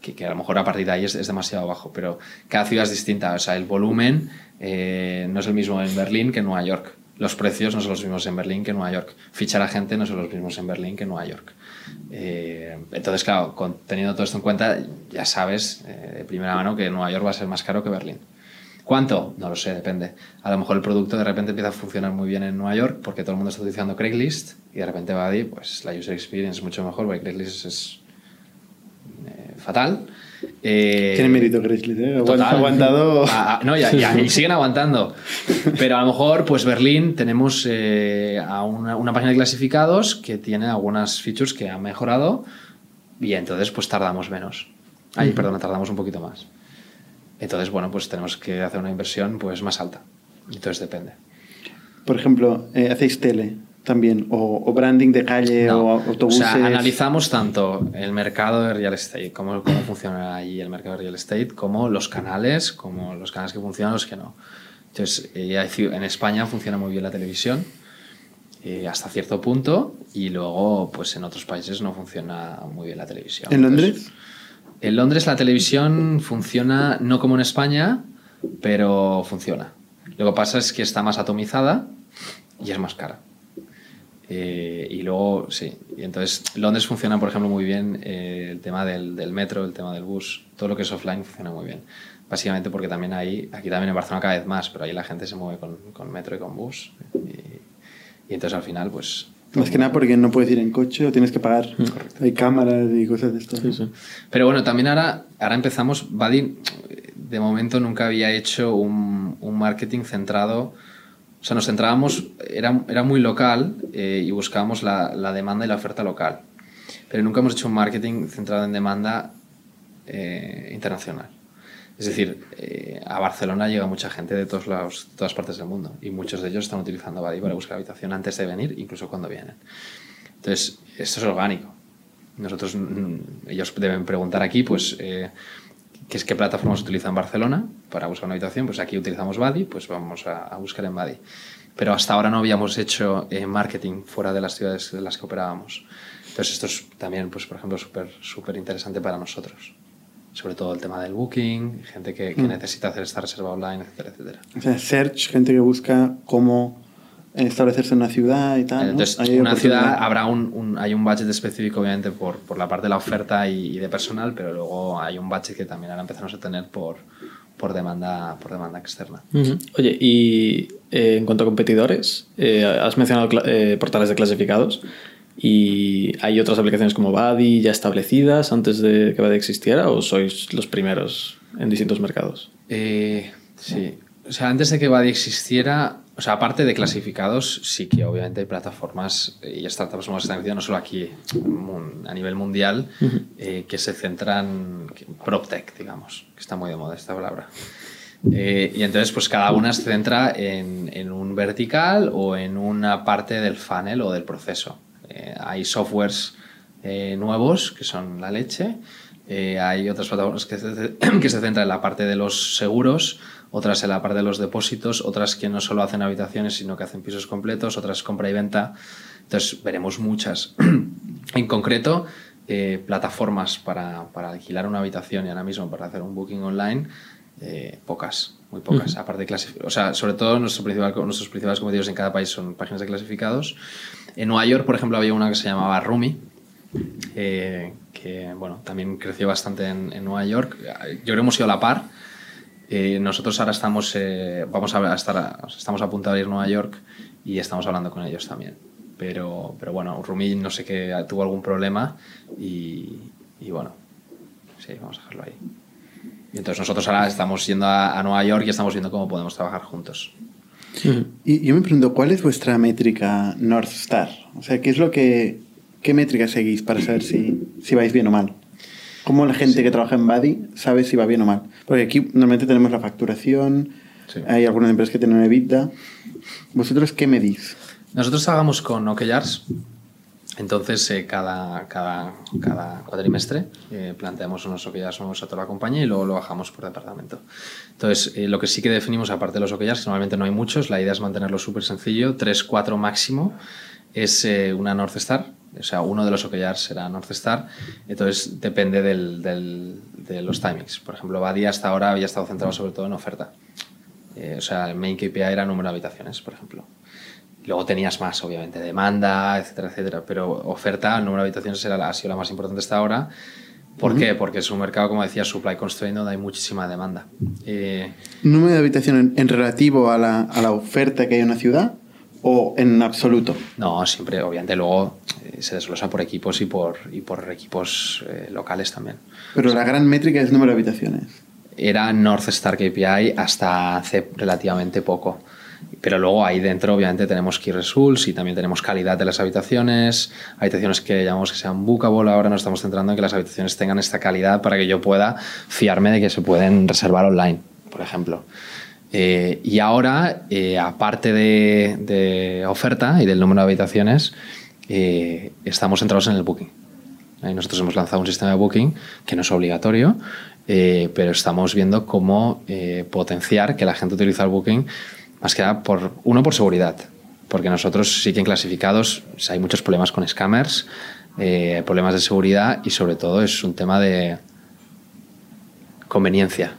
Que, a lo mejor a partir de ahí es, demasiado bajo, pero cada ciudad es distinta. O sea, el volumen eh, no es el mismo en Berlín que en Nueva York. Los precios no son los mismos en Berlín que en Nueva York. Fichar a gente no son los mismos en Berlín que en Nueva York. Eh, entonces, claro, teniendo todo esto en cuenta, ya sabes eh, de primera mano que Nueva York va a ser más caro que Berlín. ¿Cuánto? No lo sé, depende. A lo mejor el producto de repente empieza a funcionar muy bien en Nueva York porque todo el mundo está utilizando Craigslist y de repente va a pues la user experience es mucho mejor porque Craigslist es fatal. Eh, Tiene mérito Craigslist, ¿eh? aguantado. Ah, ah, no, ya, y siguen aguantando. Pero a lo mejor, pues Berlín, tenemos eh, a una, una, página de clasificados que tiene algunas features que han mejorado y entonces, pues tardamos menos. Ahí, perdón, tardamos un poquito más. Entonces, bueno, pues tenemos que hacer una inversión pues más alta. Entonces depende. Por ejemplo, eh, hacéis tele también, o, branding de calle o autobuses. O sea, analizamos tanto el mercado de real estate, cómo, cómo funciona ahí el mercado de real estate, como los canales, como los canales que funcionan, los que no. Entonces, eh, en España funciona muy bien la televisión, eh, hasta cierto punto, y luego, pues en otros países no funciona muy bien la televisión. ¿En Londres? en Londres la televisión funciona no como en España, pero funciona. Lo que pasa es que está más atomizada y es más cara. Eh, y luego, sí, y entonces Londres funciona, por ejemplo, muy bien eh, el tema del, del, metro, el tema del bus, todo lo que es offline funciona muy bien. Básicamente porque también ahí, aquí también en Barcelona cada vez más, pero ahí la gente se mueve con, con metro y con bus. Y, y, entonces al final, pues... Más que nada porque no puedes ir en coche o tienes que pagar. Correcto. Hay cámaras y cosas de esto. Sí, sí. Pero bueno, también ahora, ahora empezamos, Buddy de momento nunca había hecho un, un marketing centrado o sea, nos centrábamos, era, era muy local eh, y buscábamos la, la, demanda y la oferta local. Pero nunca hemos hecho un marketing centrado en demanda eh, internacional. Es decir, eh, a Barcelona llega mucha gente de todos lados, todas partes del mundo y muchos de ellos están utilizando Badi para buscar habitación antes de venir, incluso cuando vienen. Entonces, esto es orgánico. Nosotros, mm, ellos deben preguntar aquí, pues, ¿Qué es qué plataformas utiliza en Barcelona para buscar una habitación, pues aquí utilizamos Buddy, pues vamos a, buscar en Buddy. Pero hasta ahora no habíamos hecho eh, marketing fuera de las ciudades en las que operábamos. Entonces esto es también, pues por ejemplo, súper súper interesante para nosotros. Sobre todo el tema del booking, gente que, que mm. necesita hacer esta reserva online, etcétera, etcétera. O sea, search, gente que busca cómo establecerse en una ciudad y tal. ¿no? Entonces, hay una ciudad habrá un, un- hay un budget específico, obviamente, por, por la parte de la oferta y, y de personal, pero luego hay un budget que también ahora empezamos a tener por, por, demanda, por demanda externa. Oye, y eh, en cuanto a competidores, eh, has mencionado eh, portales de clasificados y hay otras aplicaciones como Buddy ya establecidas antes de que Buddy existiera o sois los primeros en distintos mercados? Eh, sí. O sea, antes de que Buddy existiera, o sea, aparte de clasificados, sí que obviamente hay plataformas y startups nuevas que están creciendo, no solo aquí, a nivel mundial, eh, que se centran, que- PropTech, digamos, que está muy de moda esta palabra. Eh, y entonces, pues cada una se centra en, en un vertical o en una parte del funnel o del proceso. Eh, hay softwares nuevos que son la leche. Hay otras plataformas que se, que se centran en la parte de los seguros, otras en la parte de los depósitos, otras que no solo hacen habitaciones, sino que hacen pisos completos, otras compra y venta. Entonces, veremos muchas. en concreto, eh, plataformas para, para alquilar una habitación y ahora mismo para hacer un booking online, eh, pocas, muy pocas. Aparte de o sea, sobre todo nuestro principal, nuestros principales competidores en cada país son páginas de clasificados. En Nueva York, por ejemplo, había una que se llamaba Rumi, eh, que bueno, también creció bastante en, en Nueva York. Yo creo que hemos ido a la par. Eh, nosotros ahora estamos, eh, vamos a estar, a- estamos a punto de ir a Nueva York y estamos hablando con ellos también. Pero, pero bueno, Rumi no sé qué tuvo algún problema y, y bueno, sí, vamos a dejarlo ahí. Y entonces nosotros ahora estamos yendo a, a Nueva York y estamos viendo cómo podemos trabajar juntos. Y yo me pregunto, ¿cuál es vuestra métrica North Star? O sea, ¿qué es lo que... ¿Qué métrica seguís para saber si, si vais bien o mal? ¿Cómo la gente que trabaja en Buddy sabe si va bien o mal? Porque aquí normalmente tenemos la facturación, Sí. hay algunas empresas que tienen EBITDA. ¿Vosotros qué medís? Nosotros trabajamos con OKRs, entonces eh, cada, cada, cada cuatrimestre eh, planteamos unos OKRs nuevos a toda la compañía y luego lo bajamos por departamento. Entonces, eh, lo que sí que definimos, aparte de los OKRs, que normalmente no hay muchos, la idea es mantenerlo súper sencillo, 3, 4 máximo, es eh, una North Star, o sea, uno de los OKRs será North Star, entonces depende del, del- de los timings. Por ejemplo, Badia hasta ahora había estado centrado sobre todo en oferta. Eh, o sea, el main KPI era número de habitaciones, por ejemplo. Luego tenías más, obviamente, demanda, etcétera, etcétera. Pero oferta, el número de habitaciones era la- ha sido la más importante hasta ahora. ¿Por qué? Porque es un mercado, como decía, supply constrained, donde hay muchísima demanda. Eh, ¿Número de habitación en, en relativo a la, a la oferta que hay en una ciudad o en absoluto? no, siempre, obviamente, luego eh, se desglosa por equipos y por, y por equipos eh, locales también. Pero la gran métrica es número de habitaciones. era North Star KPI hasta hace relativamente poco. Pero luego ahí dentro obviamente tenemos key results y también tenemos calidad de las habitaciones, habitaciones que llamamos que sean bookable, ahora nos estamos centrando en que las habitaciones tengan esta calidad para que yo pueda fiarme de que se pueden reservar online, por ejemplo. Eh, y ahora, eh, aparte de, de oferta y del número de habitaciones, eh, estamos centrados en el booking. Nosotros hemos lanzado un sistema de booking que no es obligatorio, eh, pero estamos viendo cómo eh, potenciar que la gente utilice el booking, más que nada, por, uno, por seguridad, porque nosotros sí que en clasificados o sea, hay muchos problemas con scammers, eh, problemas de seguridad y sobre todo es un tema de conveniencia.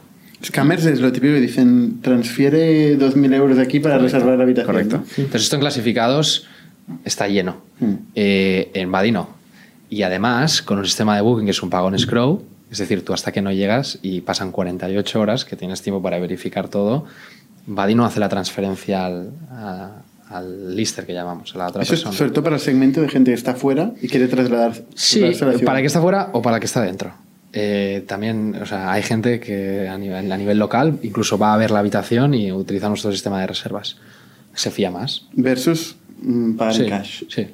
Scammers es lo típico que dicen, transfiere 2.000 euros de aquí para reservar la habitación. Correcto. ¿no? Entonces esto en clasificados está lleno. Mm. Eh, en Buddy no. Y además, con un sistema de booking que es un pago en escrow, es decir, tú hasta que no llegas y pasan 48 horas que tienes tiempo para verificar todo, Buddy no hace la transferencia al, a- al lister que llamamos, a la otra Eso es sobre todo para el segmento de gente que está fuera y quiere trasladar, Sí, para que está fuera o para que está dentro. Eh, también, o sea, hay gente que a nivel, a nivel local incluso va a ver la habitación y utiliza nuestro sistema de reservas. Se fía más. Versus mm, pagar en Sí, cash. sí.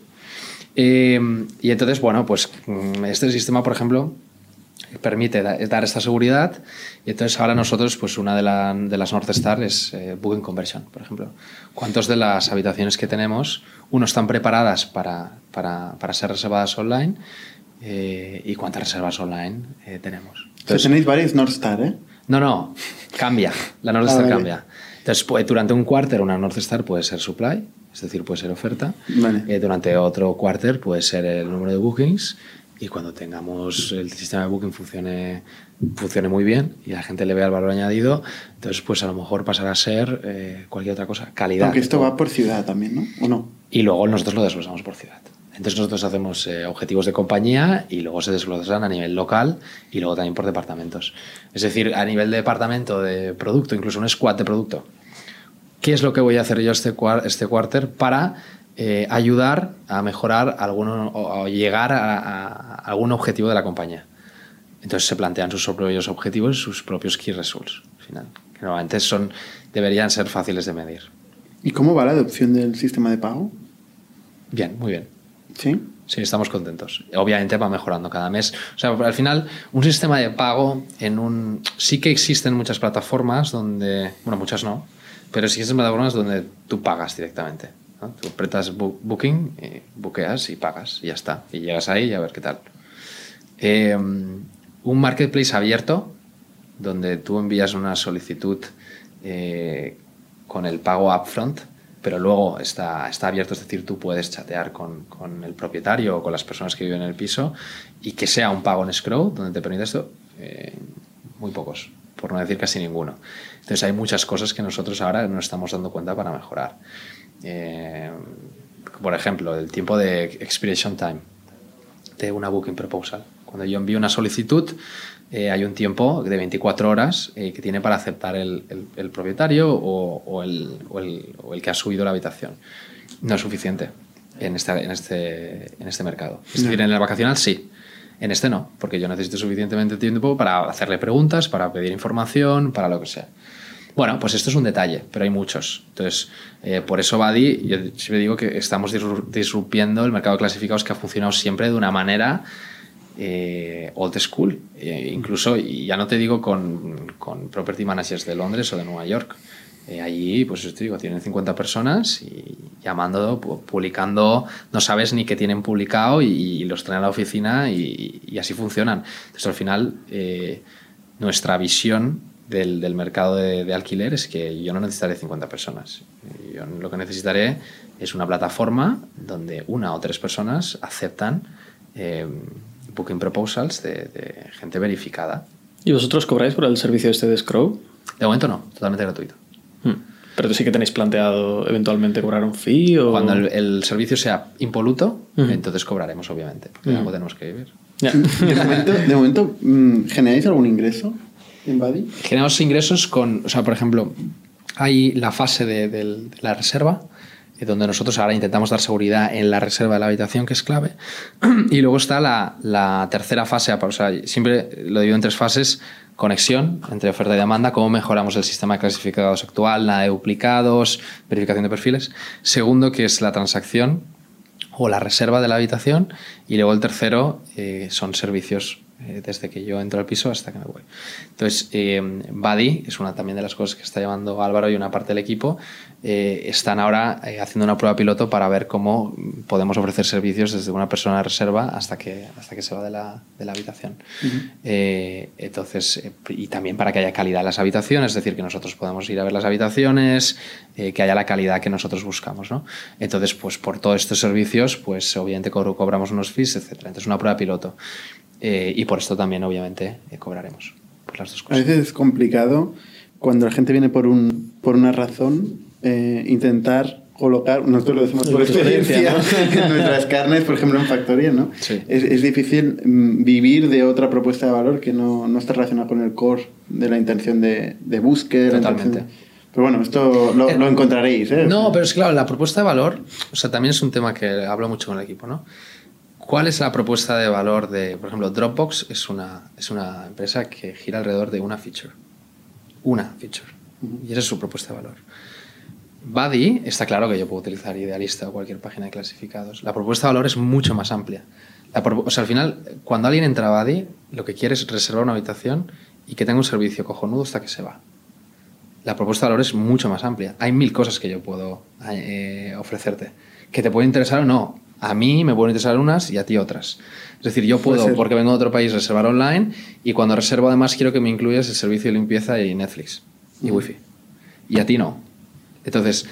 Eh, y entonces, bueno, pues mm, este sistema, por ejemplo, permite da- dar esta seguridad. Y entonces ahora nosotros, pues una de, la- de las North Star es eh, Booking Conversion, por ejemplo. ¿Cuántas de las habitaciones que tenemos, uno, están preparadas para, para, para ser reservadas online? Eh, ¿Y cuántas reservas online eh, tenemos? O sea, tenéis varios North Star, ¿eh? No, no, cambia. La North Ah, Star vale. cambia. Entonces, pues, durante un quarter una North Star puede ser supply, es decir, puede ser oferta. Vale. Eh, durante otro quarter puede ser el número de bookings y cuando tengamos el sistema de booking funcione, funcione muy bien y la gente le vea el valor añadido, entonces pues a lo mejor pasará a ser eh, cualquier otra cosa, calidad. Aunque esto va por ciudad también, ¿no? ¿O no? Y luego nosotros lo desglosamos por ciudad. Entonces nosotros hacemos eh, objetivos de compañía y luego se desglosan a nivel local y luego también por departamentos. Es decir, a nivel de departamento, de producto, incluso un squad de producto. ¿Qué es lo que voy a hacer yo este, este quarter para eh, ayudar a mejorar alguno, o llegar a, a, algún objetivo de la compañía? Entonces se plantean sus propios objetivos y sus propios key results. Al final, que normalmente son, deberían ser fáciles de medir. ¿Y cómo va la adopción del sistema de pago? Bien, muy bien. ¿Sí? Sí, estamos contentos. Obviamente va mejorando cada mes. O sea, al final, un sistema de pago en un. Sí que existen muchas plataformas donde. Bueno, muchas no. Pero sí existen plataformas donde tú pagas directamente. Tú apretas Booking, y buqueas y pagas y ya está. Y llegas ahí y a ver qué tal. Eh, un marketplace abierto donde tú envías una solicitud eh, con el pago upfront pero luego está, está abierto, es decir, tú puedes chatear con, con, el propietario o con las personas que viven en el piso y que sea un pago en escrow, donde te permite esto, eh, muy pocos, por no decir casi ninguno. Entonces hay muchas cosas que nosotros ahora nos estamos dando cuenta para mejorar. Eh, por ejemplo, el tiempo de expiration time de una booking proposal. Cuando yo envío una solicitud, eh, hay un tiempo de 24 horas eh, que tiene para aceptar el, el, el propietario o, o, el, o, o, el, que ha subido la habitación. No es suficiente en este, en este, en este mercado. Es decir, en el vacacional sí. En este no, porque yo necesito suficientemente tiempo para hacerle preguntas, para pedir información, para lo que sea. Bueno, pues esto es un detalle, pero hay muchos. Entonces, eh, por eso Badi, yo siempre digo que estamos disrumpiendo el mercado de clasificados que ha funcionado siempre de una manera eh, old school. Eh, incluso, y ya no te digo con, con, property managers de Londres o de Nueva York. Eh, allí, pues te digo, tienen 50 personas y llamando, publicando, no sabes ni qué tienen publicado y, los traen a la oficina y, así funcionan. Entonces, al final, nuestra visión del, mercado de, de, alquiler es que yo no necesitaré 50 personas. Yo lo que necesitaré es una plataforma donde una o tres personas aceptan booking proposals de, de, gente verificada. ¿Y vosotros cobráis por el servicio este de Scrow? De momento no, totalmente gratuito. Hmm. Pero sí que tenéis planteado eventualmente cobrar un fee o... Cuando el, el servicio sea impoluto, uh -huh. entonces cobraremos, obviamente, porque uh -huh. algo tenemos que vivir. Yeah. De momento, de momento ¿generáis algún ingreso en Buddy? Generamos ingresos con, o sea, por ejemplo, hay la fase de, de, de la reserva, donde nosotros ahora intentamos dar seguridad en la reserva de la habitación, que es clave. Y luego está la, la tercera fase, o sea, siempre lo divido en tres fases, conexión entre oferta y demanda, cómo mejoramos el sistema de clasificados actual, nada de duplicados, verificación de perfiles. Segundo, que es la transacción o la reserva de la habitación. Y luego el tercero eh, son servicios eh, desde que yo entro al piso hasta que me voy. Entonces, eh, Buddy es una también de las cosas que está llevando Álvaro y una parte del equipo. Eh, están ahora eh, haciendo una prueba piloto para ver cómo podemos ofrecer servicios desde una persona de reserva hasta que, hasta que se va de la, de la habitación. Uh -huh. entonces, y también para que haya calidad en las habitaciones, es decir, que nosotros podamos ir a ver las habitaciones, que haya la calidad que nosotros buscamos. ¿no? Entonces, pues por todos estos servicios, pues obviamente co cobramos unos fees, etc. Entonces, una prueba piloto. Eh, y por esto también, obviamente, eh, cobraremos. Por las dos cosas. A veces es complicado cuando la gente viene por, un, por una razón eh, intentar colocar, nosotros lo decimos por experiencia, ¿no? en nuestras carnes, por ejemplo, en Factoría, ¿no? Sí. Es, es, difícil mm, vivir de otra propuesta de valor que no, no está relacionada con el core de la intención de, de búsqueda. Totalmente. De pero bueno, esto lo, eh, lo, encontraréis, ¿eh? No, pero es claro, la propuesta de valor, o sea, también es un tema que hablo mucho con el equipo, ¿no? ¿Cuál es la propuesta de valor de, por ejemplo, Dropbox es una, es una empresa que gira alrededor de una feature. Una feature. Y esa es su propuesta de valor. Buddy, está claro que yo puedo utilizar Idealista o cualquier página de clasificados. La propuesta de valor es mucho más amplia. La, o sea, al final, cuando alguien entra a Buddy, lo que quiere es reservar una habitación y que tenga un servicio cojonudo hasta que se va. La propuesta de valor es mucho más amplia. Hay mil cosas que yo puedo eh, ofrecerte. Que te puede interesar o no. A mí me pueden interesar unas y a ti otras. Es decir, yo puedo, porque vengo de otro país, reservar online y cuando reservo además quiero que me incluyas el servicio de limpieza y Netflix y mm. Wi-Fi. Y a ti no. Entonces,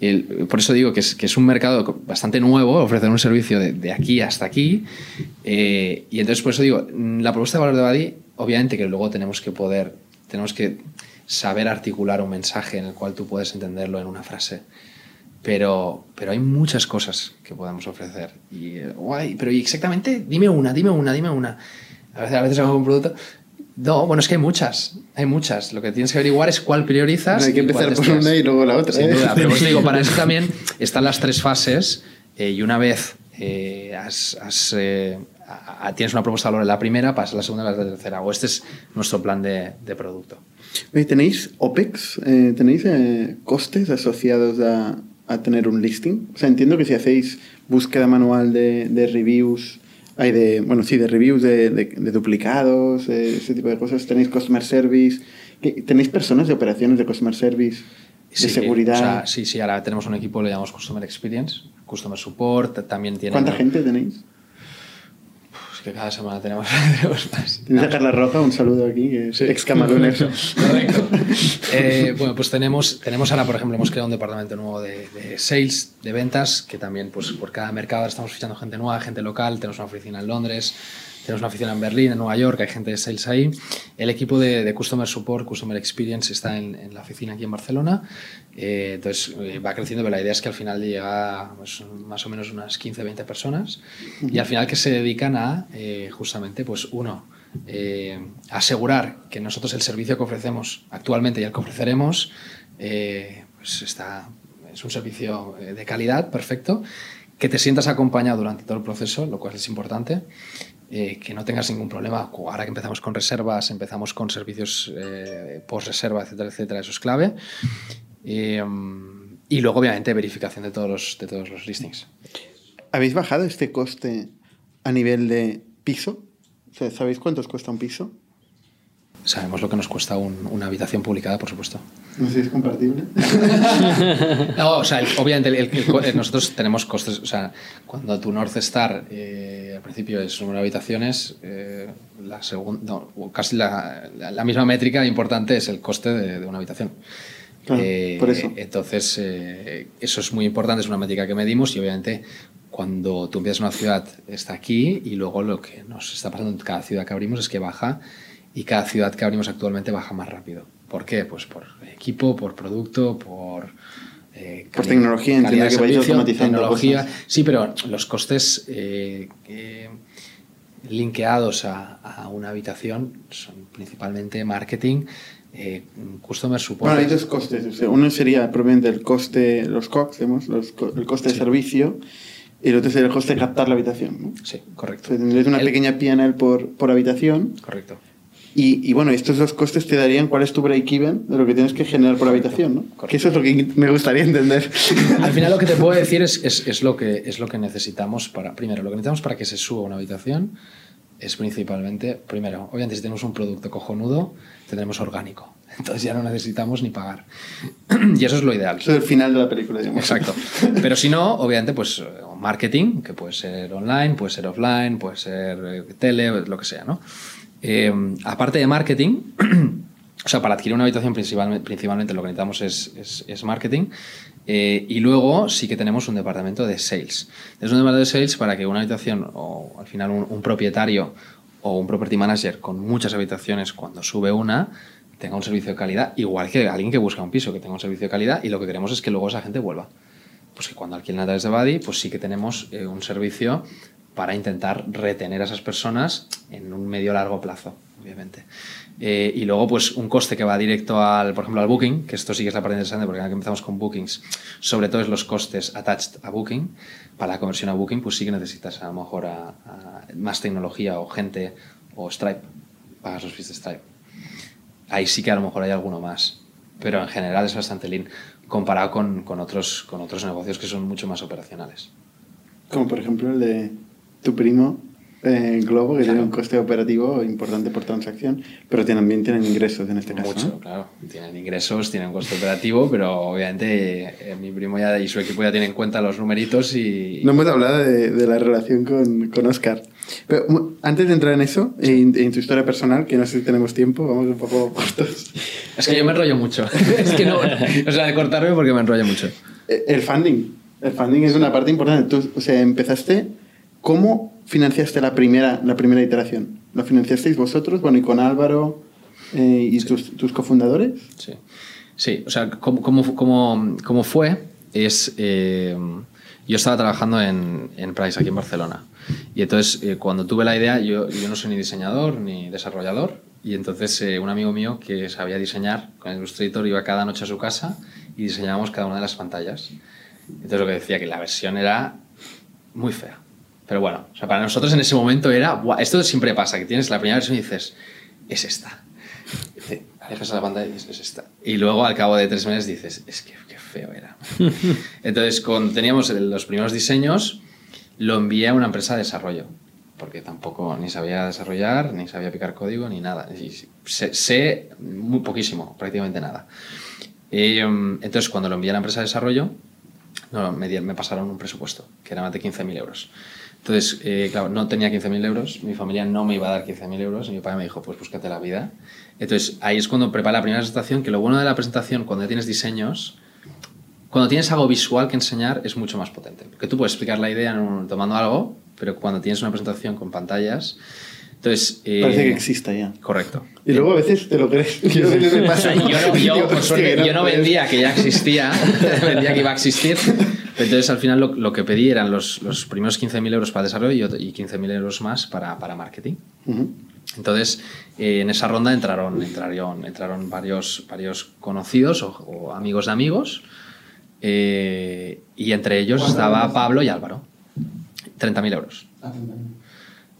el- por eso digo que es, que es un mercado bastante nuevo, ofrecer un servicio de, de aquí hasta aquí. eh, y entonces, por eso digo, mm, la propuesta de valor de Badi, obviamente que luego tenemos que poder, tenemos que saber articular un mensaje en el cual tú puedes entenderlo en una frase. Pero, pero hay muchas cosas que podemos ofrecer. Y, eh, guay, pero ¿y exactamente? Dime una, dime una, dime una. A veces, a veces hago un producto. No, bueno, es que hay muchas, hay muchas. Lo que tienes que averiguar es cuál priorizas. hay que empezar por una y luego la otra. Sin ¿eh? duda, pero pues digo, para eso también están las tres fases eh, y una vez eh, has- has, a- a- tienes una propuesta de valor en la primera, pasas a la segunda y a la tercera. O este es nuestro plan de, de producto. ¿Tenéis OPEX? ¿Tenéis costes asociados a, a tener un listing? O sea, entiendo que si hacéis búsqueda manual de, de reviews, hay de, bueno, sí, de reviews de, de- de duplicados, eh, ese tipo de cosas, tenéis customer service, ¿Qué- ¿tenéis personas de operaciones de customer service, de Sí, seguridad? o sea, sí, sí, ahora tenemos un equipo, le llamamos Customer Experience, Customer Support, también tiene... ¿Cuánta gente tenéis? Que cada semana tenemos, tenemos más. Carla Roja, un saludo aquí, que es Sí. ex camaronero. Correcto. Eh, bueno, pues tenemos, tenemos ahora, por ejemplo, hemos creado un departamento nuevo de, de sales, de ventas, que también, pues por cada mercado estamos fichando gente nueva, gente local. Tenemos una oficina en Londres, tenemos una oficina en Berlín, en Nueva York, hay gente de sales ahí. El equipo de, de Customer Support, Customer Experience, está en, en la oficina aquí en Barcelona. Eh, entonces eh, va creciendo, pero la idea es que al final llega pues, más o menos unas 15, 20 personas. Y al final que se dedican a, eh, justamente, pues uno, eh, asegurar que nosotros el servicio que ofrecemos actualmente y el que ofreceremos eh, pues está, es un servicio de calidad, perfecto, que te sientas acompañado durante todo el proceso, lo cual es importante, eh, que no tengas ningún problema. Ahora que empezamos con reservas, empezamos con servicios eh, post-reserva, etcétera, etcétera, eso es clave. Eh, y luego, obviamente, verificación de todos los, de todos los listings. ¿Habéis bajado este coste a nivel de piso? ¿Sabéis cuánto os cuesta un piso? Sabemos lo que nos cuesta un- una habitación publicada, por supuesto. No sé si es compartible. No, o sea, el- obviamente el- el- eh, nosotros tenemos costes, o sea, cuando tu North Star eh, al principio es número de habitaciones, eh, la segun- no, casi la, la- la misma métrica importante es el coste de, de una habitación. Claro, por eso. Entonces, eh, eso es muy importante, es una métrica que medimos y obviamente cuando tú empiezas una ciudad está aquí y luego lo que nos está pasando en cada ciudad que abrimos es que baja y cada ciudad que abrimos actualmente baja más rápido. ¿Por qué? Pues por equipo, por producto, por... eh, Por tecnología, entiendo que vais automatizando tecnología. cosas. Sí, pero los costes eh, eh, linkeados a, a una habitación son principalmente marketing, eh, customer support. Bueno, hay dos costes. O uno sería probablemente el coste, los COX, digamos, los co- el coste de servicio, y el otro sería el coste de captar la habitación. ¿no? Sí, O correcto. sea, tendrías una El- pequeña PNL por, por habitación. Correcto. Y, y bueno, estos dos costes te darían cuál es tu break-even de lo que tienes que generar por habitación, ¿no? correcto. Que eso es lo que me gustaría entender. Al final lo que te puedo decir es, es, es lo que, es lo que necesitamos para, primero, lo que necesitamos para que se suba una habitación es principalmente, primero, obviamente si tenemos un producto cojonudo, tendremos orgánico. Entonces ya no necesitamos ni pagar. y eso es lo ideal. Eso es el final de la película, digamos. Exacto. Pero si no, obviamente, pues marketing, que puede ser online, puede ser offline, puede ser eh, tele, lo que sea, ¿no? Eh, aparte de marketing, o sea, para adquirir una habitación principalmente, lo que necesitamos es, marketing. eh, y luego sí que tenemos un departamento de sales. Es un departamento de sales para que una habitación o al final un, un propietario o un property manager con muchas habitaciones cuando sube una tenga un servicio de calidad, igual que alguien que busca un piso que tenga un servicio de calidad y lo que queremos es que luego esa gente vuelva. Pues que cuando alquilen a través de Buddy, pues sí que tenemos eh, un servicio para intentar retener a esas personas en un medio largo plazo, obviamente. Eh, y luego, pues un coste que va directo al, por ejemplo, al Booking, que esto sí que es la parte interesante porque ahora que empezamos con Bookings, sobre todo es los costes attached a Booking. Para la conversión a Booking, pues sí que necesitas a lo mejor a- a más tecnología o gente o Stripe, pagas los fees de Stripe. Ahí sí que a lo mejor hay alguno más, pero en general es bastante lean comparado con, con otros, con otros negocios que son mucho más operacionales. Como por ejemplo el de tu primo eh, Globo, que tiene un coste operativo importante por transacción, pero también tienen ingresos en este caso. Mucho, ¿no? claro. Tienen ingresos, tienen coste operativo, pero obviamente eh, mi primo ya y su equipo ya tienen en cuenta los numeritos y... No hemos hablado de, de la relación con, con Oscar. Pero antes de entrar en eso, en, en tu historia personal, que no sé si tenemos tiempo, vamos un poco cortos. Es que yo me enrollo mucho. es que no... O sea, de cortarme porque me enrollo mucho. Eh, El funding. El funding es una parte importante. Tú, o sea, empezaste. ¿Cómo financiaste la primera, la primera iteración? ¿Lo financiasteis vosotros? Bueno, y con Álvaro eh, y tus, tus cofundadores. Sí, sí o sea, como, como, como, como fue, es... eh, yo estaba trabajando en, en Price, aquí en Barcelona. Y entonces, eh, cuando tuve la idea, yo, yo no soy ni diseñador ni desarrollador. Y entonces, eh, un amigo mío que sabía diseñar con Illustrator iba cada noche a su casa y diseñábamos cada una de las pantallas. Entonces, lo que decía que la versión era muy fea. Pero bueno, o sea, para nosotros en ese momento era. "Buah", esto siempre pasa, que tienes la primera versión y dices, es esta. Y alejas a la pantalla y dices, es esta. Y luego al cabo de tres meses dices, es que qué feo era. Entonces, cuando teníamos los primeros diseños, lo envié a una empresa de desarrollo. Porque tampoco ni sabía desarrollar, ni sabía picar código, ni nada. Y sé, sé muy poquísimo, prácticamente nada. Eh, entonces, cuando lo envié a la empresa de desarrollo, no, me, me pasaron un presupuesto, que era más de 15.000 euros. Entonces, eh, claro, no tenía 15.000 euros, mi familia no me iba a dar 15.000 euros, y mi padre me dijo, pues búscate la vida. Entonces, ahí es cuando preparé la primera presentación, que lo bueno de la presentación, cuando ya tienes diseños, cuando tienes algo visual que enseñar, es mucho más potente. Porque tú puedes explicar la idea en un- tomando algo, pero cuando tienes una presentación con pantallas, entonces... eh, Parece que exista ya. Correcto. Y luego a veces te lo crees. Yo, yo, no, yo, yo no puede vendía que ya existía, vendía que iba a existir. Entonces, al final, lo, lo que pedí eran los, los primeros 15.000 euros para desarrollo y 15.000 euros más para, para marketing. Entonces, eh, en esa ronda entraron, entraron, entraron varios, varios conocidos o, o amigos de amigos, eh, y entre ellos estaba Pablo y Álvaro. 30.000 euros.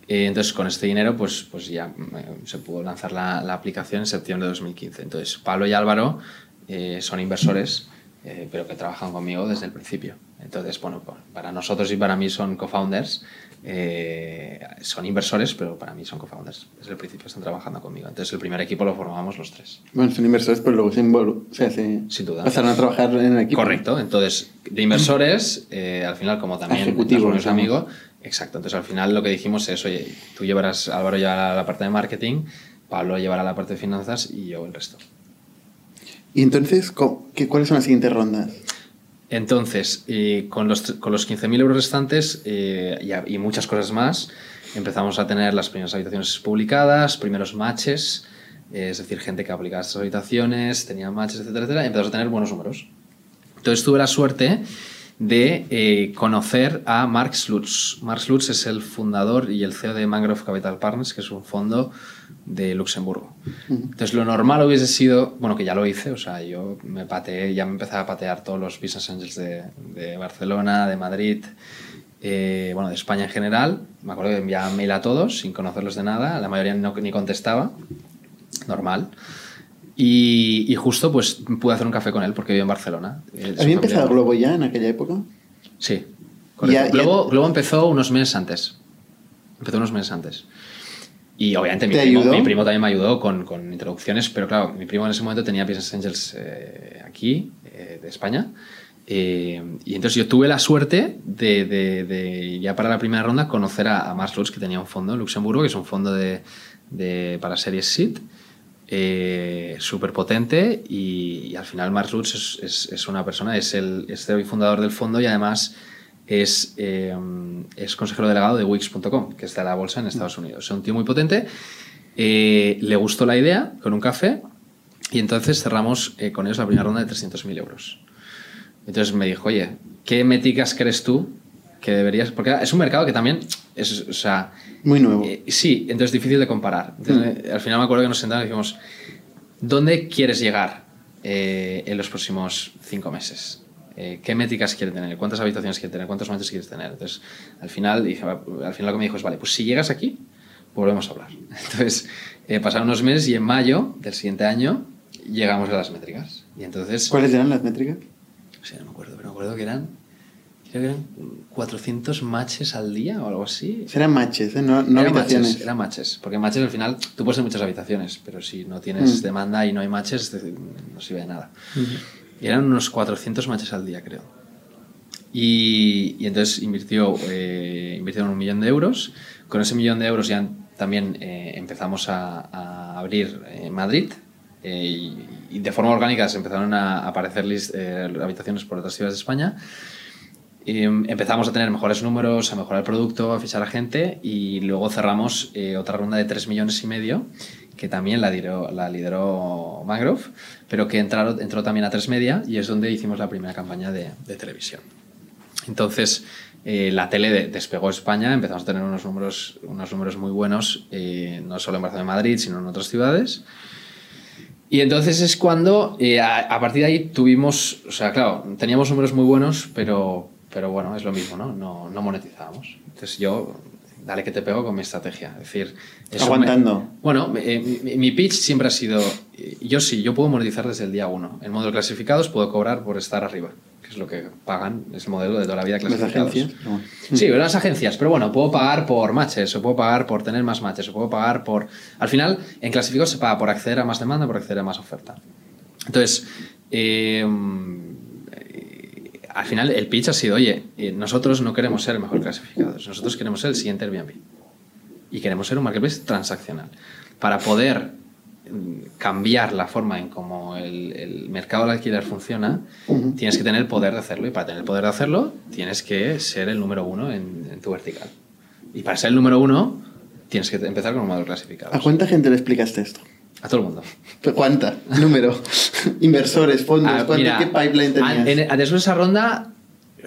Eh, entonces, con este dinero, pues, pues ya eh, se pudo lanzar la, la aplicación en septiembre de 2015. Entonces, Pablo y Álvaro eh, son inversores, eh, pero que trabajan conmigo desde el principio. Entonces, bueno, para nosotros y para mí son co-founders. eh, son inversores, pero para mí son co-founders. Desde el principio están trabajando conmigo. Entonces, el primer equipo lo formamos los tres. Bueno, son inversores, pero luego se, involu- o sea, se Sin duda. pasaron a trabajar en el equipo. Correcto. Entonces, de inversores, eh, al final, como también Ejecutivo, digamos. amigos, exacto. Entonces, al final lo que dijimos es, oye, tú llevarás, Álvaro llevará la parte de marketing, Pablo llevará la parte de finanzas y yo el resto. Y entonces, ¿qué, ¿cuáles son las siguientes rondas? Entonces, eh, con los, con los 15.000 euros restantes eh, y, a- y muchas cosas más, empezamos a tener las primeras habitaciones publicadas, primeros matches, eh, es decir, gente que aplicaba estas habitaciones, tenía matches, etcétera, etcétera, y empezamos a tener buenos números. Entonces tuve la suerte de eh, conocer a Mark Slutz. Mark Slutz es el fundador y el CEO de Mangrove Capital Partners, que es un fondo de Luxemburgo. Entonces lo normal hubiese sido, bueno, que ya lo hice, o sea, yo me pateé, ya me empezaba a patear todos los business angels de, de Barcelona, de Madrid, eh, bueno, de España en general. Me acuerdo que enviaba mail a todos sin conocerlos de nada, la mayoría no, ni contestaba, normal. Y, y justo pues pude hacer un café con él porque vive en Barcelona. Eh, ¿Había empezado Globo ya en aquella época? Sí. Ya- correcto. ya- Globo, Globo empezó unos meses antes. Empezó unos meses antes. Y obviamente mi ¿Te primo, mi primo también me ayudó con, con introducciones, pero claro, mi primo en ese momento tenía Business Angels eh, aquí, eh, de España. Eh, y entonces yo tuve la suerte de, de- de, ya para la primera ronda, conocer a, a Mars Lutz, que tenía un fondo en Luxemburgo, que es un fondo de, de- para series SIT, eh, súper potente. Y, y al final Mars Lutz es, es- es una persona, es el es y fundador del fondo y además es, eh, es consejero delegado de Wix.com, que está en la bolsa en Estados Unidos. Es un tío muy potente. Eh, le gustó la idea con un café y entonces cerramos eh, con ellos la primera ronda de 300.000 euros. Entonces me dijo, oye, ¿qué métricas crees tú que deberías...? Porque es un mercado que también es, o sea... Muy nuevo. eh, sí, entonces es difícil de comparar. Entonces, Al final me acuerdo que nos sentamos y dijimos, ¿dónde quieres llegar en los próximos cinco meses? Eh, ¿Qué métricas quieres tener? ¿Cuántas habitaciones quieres tener? ¿Cuántos matches quieres tener? Entonces, al final, dije, al final lo que me dijo es, vale, pues si llegas aquí, volvemos a hablar. Entonces, eh, pasaron unos meses y en mayo del siguiente año llegamos a las métricas. Y entonces... ¿Cuáles eran las métricas? O sea, no me acuerdo, pero me acuerdo que eran, creo que eran 400 matches al día o algo así. Eran matches, ¿eh? no, no Eran habitaciones. matches, eran matches, porque matches al final tú puedes tener muchas habitaciones, pero si no tienes Mm. demanda y no hay matches, no sirve de nada. Eran unos 400 matches al día, creo. Y, entonces invirtió, eh, invirtieron un millón de euros. Con ese millón de euros ya también eh, empezamos a, abrir en Madrid eh, y, y de forma orgánica se empezaron a aparecer list, eh, habitaciones por otras ciudades de España. Em, empezamos a tener mejores números, a mejorar el producto, a fichar a gente y luego cerramos eh, otra ronda de 3 millones y medio que también la lideró, la lideró Mangrove, pero que entró también a tres media y es donde hicimos la primera campaña de, de televisión. Entonces, eh, la tele de- despegó España, empezamos a tener unos números, unos números muy buenos, eh, no solo en Barcelona y Madrid, sino en otras ciudades. Y entonces es cuando, eh, a, a partir de ahí tuvimos, o sea, claro, teníamos números muy buenos, pero, pero bueno, es lo mismo, ¿no? No, no monetizábamos. Entonces yo, dale que te pego con mi estrategia. Es decir, me- Aguantando. bueno, eh, mi, mi pitch siempre ha sido, eh, yo sí, yo puedo monetizar desde el día uno. En modo clasificados puedo cobrar por estar arriba, que es lo que pagan, es el modelo de toda la vida Las clasificados. agencias. pero bueno. Sí, las agencias, pero bueno, puedo pagar por matches, o puedo pagar por tener más matches, o puedo pagar por... Al final, en clasificados se paga por acceder a más demanda, por acceder a más oferta. Entonces, eh, al final el pitch ha sido, oye, eh, nosotros no queremos ser el mejor clasificados, nosotros queremos ser el siguiente Airbnb. Y queremos ser un marketplace transaccional. Para poder mm, cambiar la forma en cómo el, el mercado del alquiler funciona, tienes que tener el poder de hacerlo. Y para tener el poder de hacerlo, tienes que ser el número uno en, en tu vertical. Y para ser el número uno, tienes que empezar con un modelo clasificado. ¿A cuánta gente le explicaste esto? A todo el mundo. ¿Pero ¿Cuánta? Número. Inversores, fondos. Ah, ¿cuánto- mira, ¿Qué pipeline tenías? en- después de esa ronda,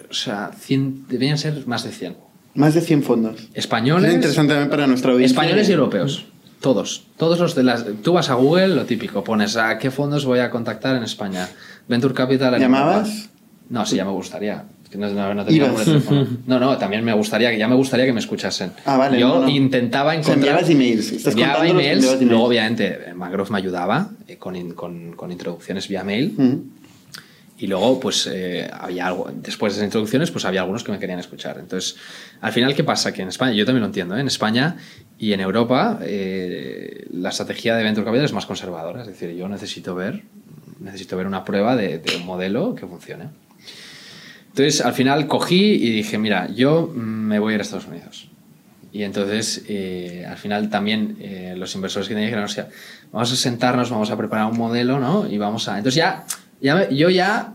o sea, 100 debían ser más de 100. Más de 100 fondos. Españoles, Es interesante también para nuestra audiencia. españoles y europeos. Todos. Todos los de las. Tú vas a Google, lo típico, pones a qué fondos voy a contactar en España. Venture Capital. en ¿Llamabas? Europa. No, sí, ya me gustaría. Que no, no- no tenía teléfono. No, no, también me gustaría, que ya me gustaría que me escuchasen. Ah, vale, Yo no, no. intentaba O sea, encontrar. enviabas emails. Estás enviaba emails, enviabas emails. luego obviamente Mangrove me ayudaba eh, con, in- con- con introducciones vía mail. Ujú. Y luego, pues, eh, había algo, después de esas introducciones, pues había algunos que me querían escuchar. Entonces, al final, ¿qué pasa? Que en España, yo también lo entiendo, ¿eh? en España y en Europa, eh, la estrategia de Venture Capital es más conservadora. Es decir, yo necesito ver, necesito ver una prueba de, de un modelo que funcione. Entonces, al final, cogí y dije, mira, yo mm, me voy a ir a Estados Unidos. Y entonces, eh, al final también eh, los inversores que tenía dijeron, o sea, vamos a sentarnos, vamos a preparar un modelo, ¿no? Y vamos a... Entonces ya, ya yo ya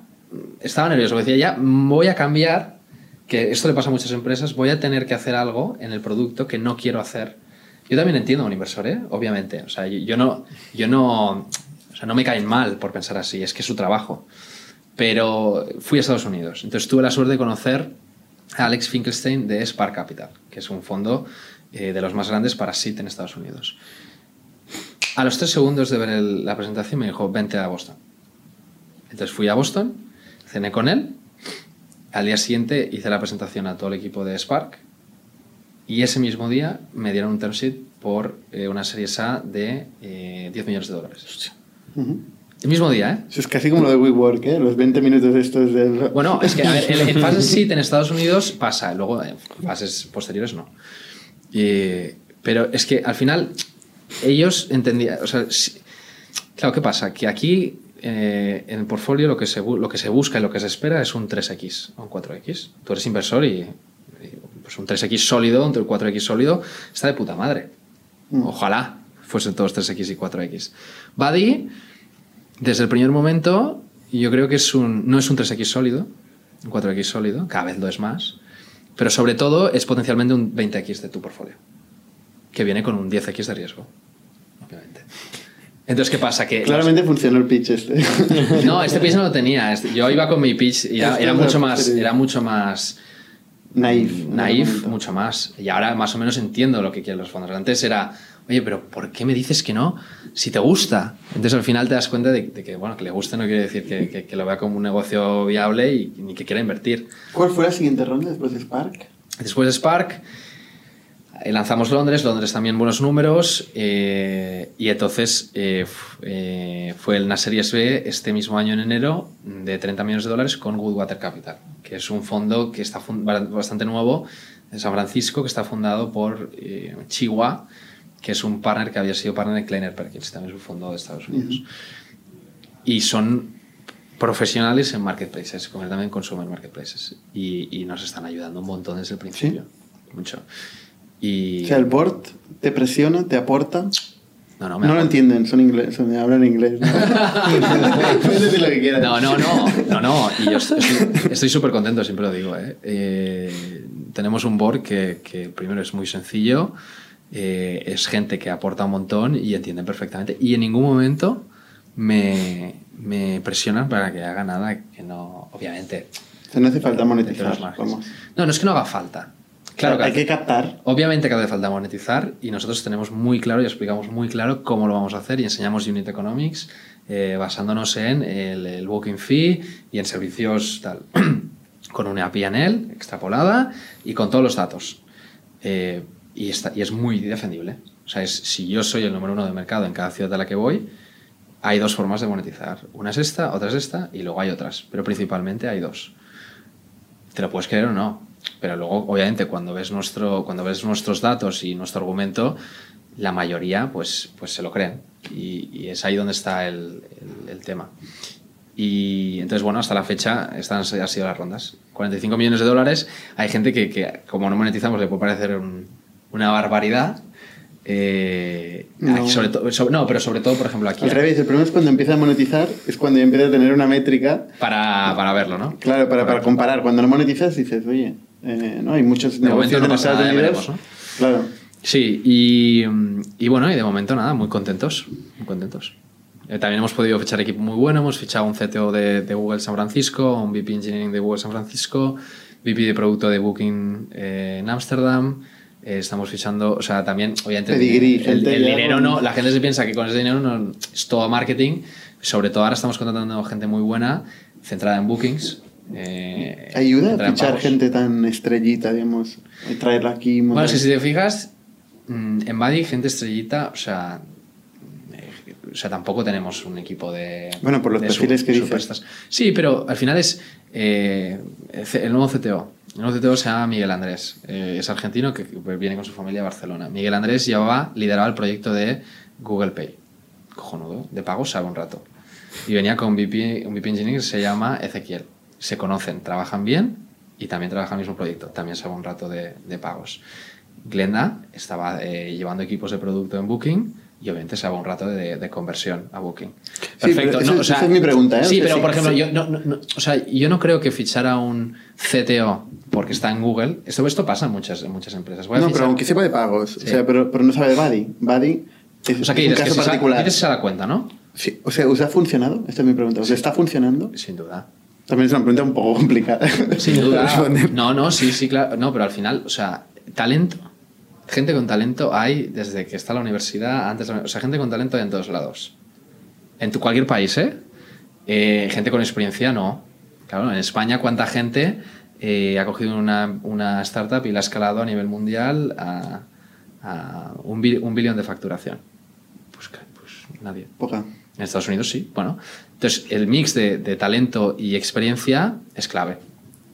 estaba nervioso, decía, ya voy a cambiar, que esto le pasa a muchas empresas, voy a tener que hacer algo en el producto que no quiero hacer. Yo también entiendo a un inversor, ¿eh? Obviamente. O sea, yo, yo no... Yo no o sea, no me caen mal por pensar así, es que es su trabajo. Pero fui a Estados Unidos. Entonces tuve la suerte de conocer a Alex Finkelstein de Spark Capital, que es un fondo eh, de los más grandes para SIT en Estados Unidos. A los tres segundos de ver el- la presentación me dijo, vente a Boston. Entonces fui a Boston, cené con él, al día siguiente hice la presentación a todo el equipo de Spark y ese mismo día me dieron un term sheet por eh, una serie A de eh, 10 millones de dólares. Ujú. El mismo día, ¿eh? Eso es casi como lo de WeWork, ¿eh? Los 20 minutos estos del... Bueno, es que a ver, en, fases SIT en Estados Unidos pasa, luego en fases posteriores no. Y- pero es que al final ellos entendían, o sea, si- claro, ¿qué pasa? Que aquí eh, en el portfolio lo que, se, lo que se busca y lo que se espera es un 3X o un 4X. Tú eres inversor y, y, pues un 3X sólido, un 4X sólido, está de puta madre. Ojalá fuesen todos 3X y 4X. Buddy, desde el primer momento, yo creo que es un, no es un 3X sólido, un 4X sólido, cada vez lo es más, pero sobre todo es potencialmente un 20X de tu portfolio, que viene con un 10X de riesgo, obviamente. Entonces, ¿qué pasa? Que Claramente funcionó el pitch este. no, este pitch no lo tenía. Este- Yo iba con mi pitch y era, era mucho más, era mucho más Naif. naif, mucho más. Y ahora más o menos entiendo lo que quieren los fondos. Antes era, oye, pero ¿por qué me dices que no? Si te gusta. Entonces al final te das cuenta de, de que, bueno, que le guste no quiere decir que, que- que lo vea como un negocio viable y ni que quiera invertir. ¿Cuál fue la siguiente ronda después de Spark? Después de Spark, eh, lanzamos Londres, Londres también buenos números, eh, y entonces eh, eh, fue el Series B este mismo año en enero de 30 millones de dólares con Goodwater Capital, que es un fondo que está bastante nuevo de San Francisco, que está fundado por eh, Chihuahua, que es un partner que había sido partner de Kleiner Perkins, también es un fondo de Estados Unidos. Y son profesionales en marketplaces, concretamente en consumer marketplaces, y, y nos están ayudando un montón desde el principio. Mucho. Y O sea, el board te presiona, te aporta. No, no, me No lo entienden, son inglés, son, hablan inglés. ¿no? Lo que quieras. No, no, no, no, no. Y yo estoy estoy súper contento, siempre lo digo. ¿eh? Eh, tenemos un board que, que primero es muy sencillo, eh, es gente que aporta un montón y entienden perfectamente. Y en ningún momento me, me presionan para que haga nada que no, obviamente. O sea, no hace falta monetizar. vamos. No, no es que no haga falta. Claro que hay que captar. Obviamente que hace falta monetizar y nosotros tenemos muy claro y explicamos muy claro cómo lo vamos a hacer y enseñamos Unit Economics eh, basándonos en el, el booking fee y en servicios tal, con una PNL extrapolada y con todos los datos. Eh, y, está, y es muy defendible. O sea, es, si yo soy el número uno de mercado en cada ciudad a la que voy, hay dos formas de monetizar. Una es esta, otra es esta y luego hay otras. Pero principalmente hay dos te lo puedes creer o no. Pero luego, obviamente, cuando ves, nuestro, cuando ves nuestros datos y nuestro argumento, la mayoría pues, pues se lo creen. Y, y es ahí donde está el, el- el tema. Y entonces, bueno, hasta la fecha estas han sido las rondas. 45 millones de dólares. Hay gente que, que como no monetizamos, le puede parecer un- una barbaridad. Eh, No. sobre todo, sobre- no, pero sobre todo, por ejemplo, aquí. Al revés, el problema es cuando empieza a monetizar, es cuando ya empieza a tener una métrica. Para, para verlo, ¿no? Claro, para, para comparar. Cuando no monetizas dices, oye, eh, no hay muchos De negocios no en pasa Estados nada, ya Unidos. veremos, Claro. Sí, y, y bueno, y de momento nada, muy contentos, muy contentos. Eh, también hemos podido fichar equipo muy bueno, hemos fichado un CTO de, de Google San Francisco, un VP Engineering de Google San Francisco, VP de producto de Booking eh, en Ámsterdam. Eh, estamos fichando, o sea, también, obviamente, Pedigrí, el, el ya dinero no, la gente se piensa que con ese dinero no, es todo marketing, sobre todo ahora estamos contratando gente muy buena, centrada en bookings. eh, Ayuda a fichar gente tan estrellita, digamos, y traerla aquí. Bueno, es que si te fijas, mm, en Buddy, gente estrellita, o sea, eh, o sea, tampoco tenemos un equipo de. Bueno, por los perfiles que dices. Sí, pero al final es eh, el nuevo CTO. El nuevo CTO se llama Miguel Andrés. eh, es argentino que viene con su familia a Barcelona. Miguel Andrés llevaba, lideraba el proyecto de Google Pay. Cojonudo, de pago sabe un rato. Y venía con un VP, Engineering que se llama Ezequiel. Se conocen, trabajan bien y también trabajan en el mismo proyecto. También sabe un rato de, de pagos. Glenda estaba eh, llevando equipos de producto en Booking y obviamente sabe un rato de, de conversión a Booking. pero esa- esa es mi pregunta, ¿eh? Sí, pero sí, por ejemplo, sí. yo no, o sea, yo no creo que fichar a un CTO porque está en Google. Esto, esto pasa en muchas, en muchas empresas. Voy a No, fichar- pero aunque sepa de pagos. O Sí. sea, pero, pero no sabe de Buddy. Buddy es, O sea, que es un que caso se, sa- particular. dices que se da cuenta, ¿no? Sí, o sea, ¿os ha funcionado? Esta es mi pregunta. ¿Os está funcionando? Sin duda. También es una pregunta un poco complicada. Sin duda. No, no, sí, sí, claro. No, pero al final, o sea, talento. Gente con talento hay desde que está la universidad, antes, de la- o sea, gente con talento hay en todos lados. En tu, cualquier país, ¿eh? Eh, Gente con experiencia, no. Claro, en España, ¿cuánta gente eh, ha cogido una, una startup y la ha escalado a nivel mundial a, a un, un billón de facturación? Pues, pues nadie. Poca. En Estados Unidos sí, bueno. Entonces, el mix de, de talento y experiencia es clave.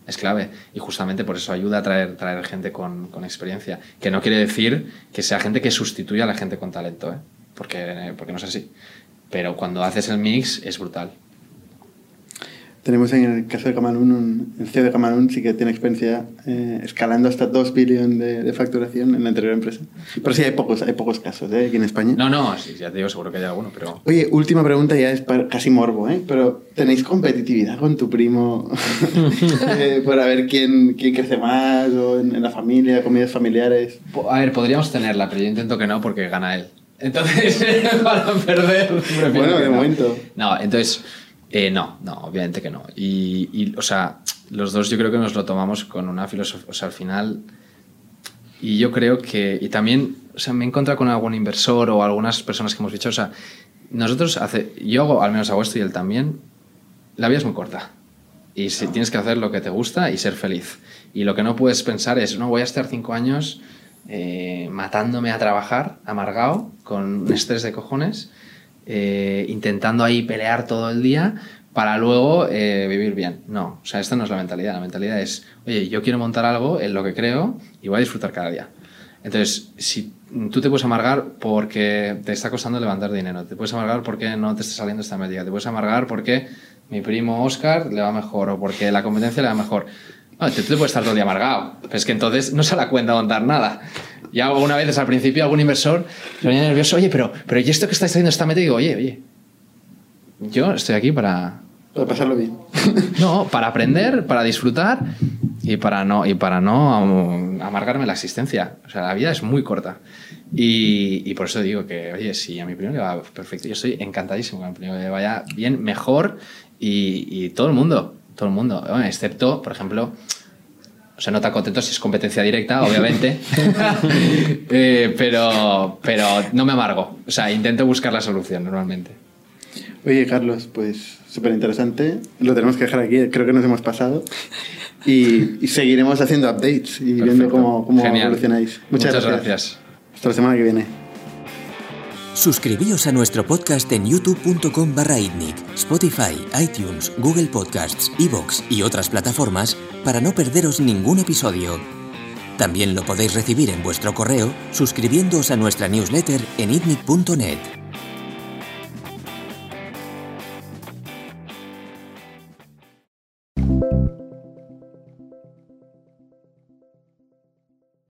Es clave. Y justamente por eso ayuda a traer, traer gente con, con experiencia. Que no quiere decir que sea gente que sustituya a la gente con talento, ¿eh? porque, porque no es así. Pero cuando haces el mix es brutal. Tenemos en el caso de Camalún, un, el CEO de Camalún sí que tiene experiencia eh, escalando hasta 2 billones de, de facturación en la anterior empresa. Pero sí hay pocos, hay pocos casos ¿eh? aquí en España. No, no, sí, ya te digo, seguro que hay alguno, pero... Oye, última pregunta, ya es para- casi morbo, ¿eh? Pero ¿tenéis competitividad con tu primo eh, para ver quién, quién crece más o en, en la familia, comidas familiares? A ver, podríamos tenerla, pero yo intento que no porque gana él. Entonces, para perder... Bueno, de no. momento. No, entonces, eh, no, no, obviamente que no. Y, y, o sea, los dos yo creo que nos lo tomamos con una filosofía, o sea, al final, y yo creo que, y también, o sea, me he encontrado con algún inversor o algunas personas que hemos dicho, o sea, nosotros hace, yo hago, al menos hago esto y él también, la vida es muy corta. Y si tienes que hacer lo que te gusta y ser feliz. Y lo que no puedes pensar es, no, voy a estar cinco años eh, matándome a trabajar, amargado, con un estrés de cojones, eh, intentando ahí pelear todo el día para luego eh, vivir bien. No, o sea, esta no es la mentalidad. La mentalidad es, oye, yo quiero montar algo en lo que creo y voy a disfrutar cada día. Entonces, si tú te puedes amargar porque te está costando levantar dinero, te puedes amargar porque no te está saliendo esta médica, te puedes amargar porque mi primo Oscar le va mejor o porque la competencia le va mejor. No, tú te puedes estar todo el día amargado, pero es que entonces no se la cuenta montar nada. Y alguna vez al principio algún inversor se ponía nervioso, oye, pero, pero ¿y esto que estáis haciendo está metido? Y digo, oye, oye, yo estoy aquí para... Para pasarlo bien. No, para aprender, para disfrutar y para no, y para no amargarme la existencia. O sea, la vida es muy corta. Y, y por eso digo que, oye, si a mi primo le va perfecto, yo estoy encantadísimo que a mi primo le vaya bien, mejor y, y todo el mundo, todo el mundo, bueno, excepto, por ejemplo, se nota contento si es competencia directa, obviamente. Eh, pero, pero no me amargo. O sea, intento buscar la solución normalmente. Oye, Carlos, pues súper interesante. Lo tenemos que dejar aquí. Creo que nos hemos pasado. Y, y seguiremos haciendo updates y viendo cómo, cómo evolucionáis. Muchas, Muchas gracias. gracias. Hasta la semana que viene. Suscribíos a nuestro podcast en youtube.com barra itnic, Spotify, iTunes, Google Podcasts, Evox y otras plataformas para no perderos ningún episodio. También lo podéis recibir en vuestro correo suscribiéndoos a nuestra newsletter en itnic.net.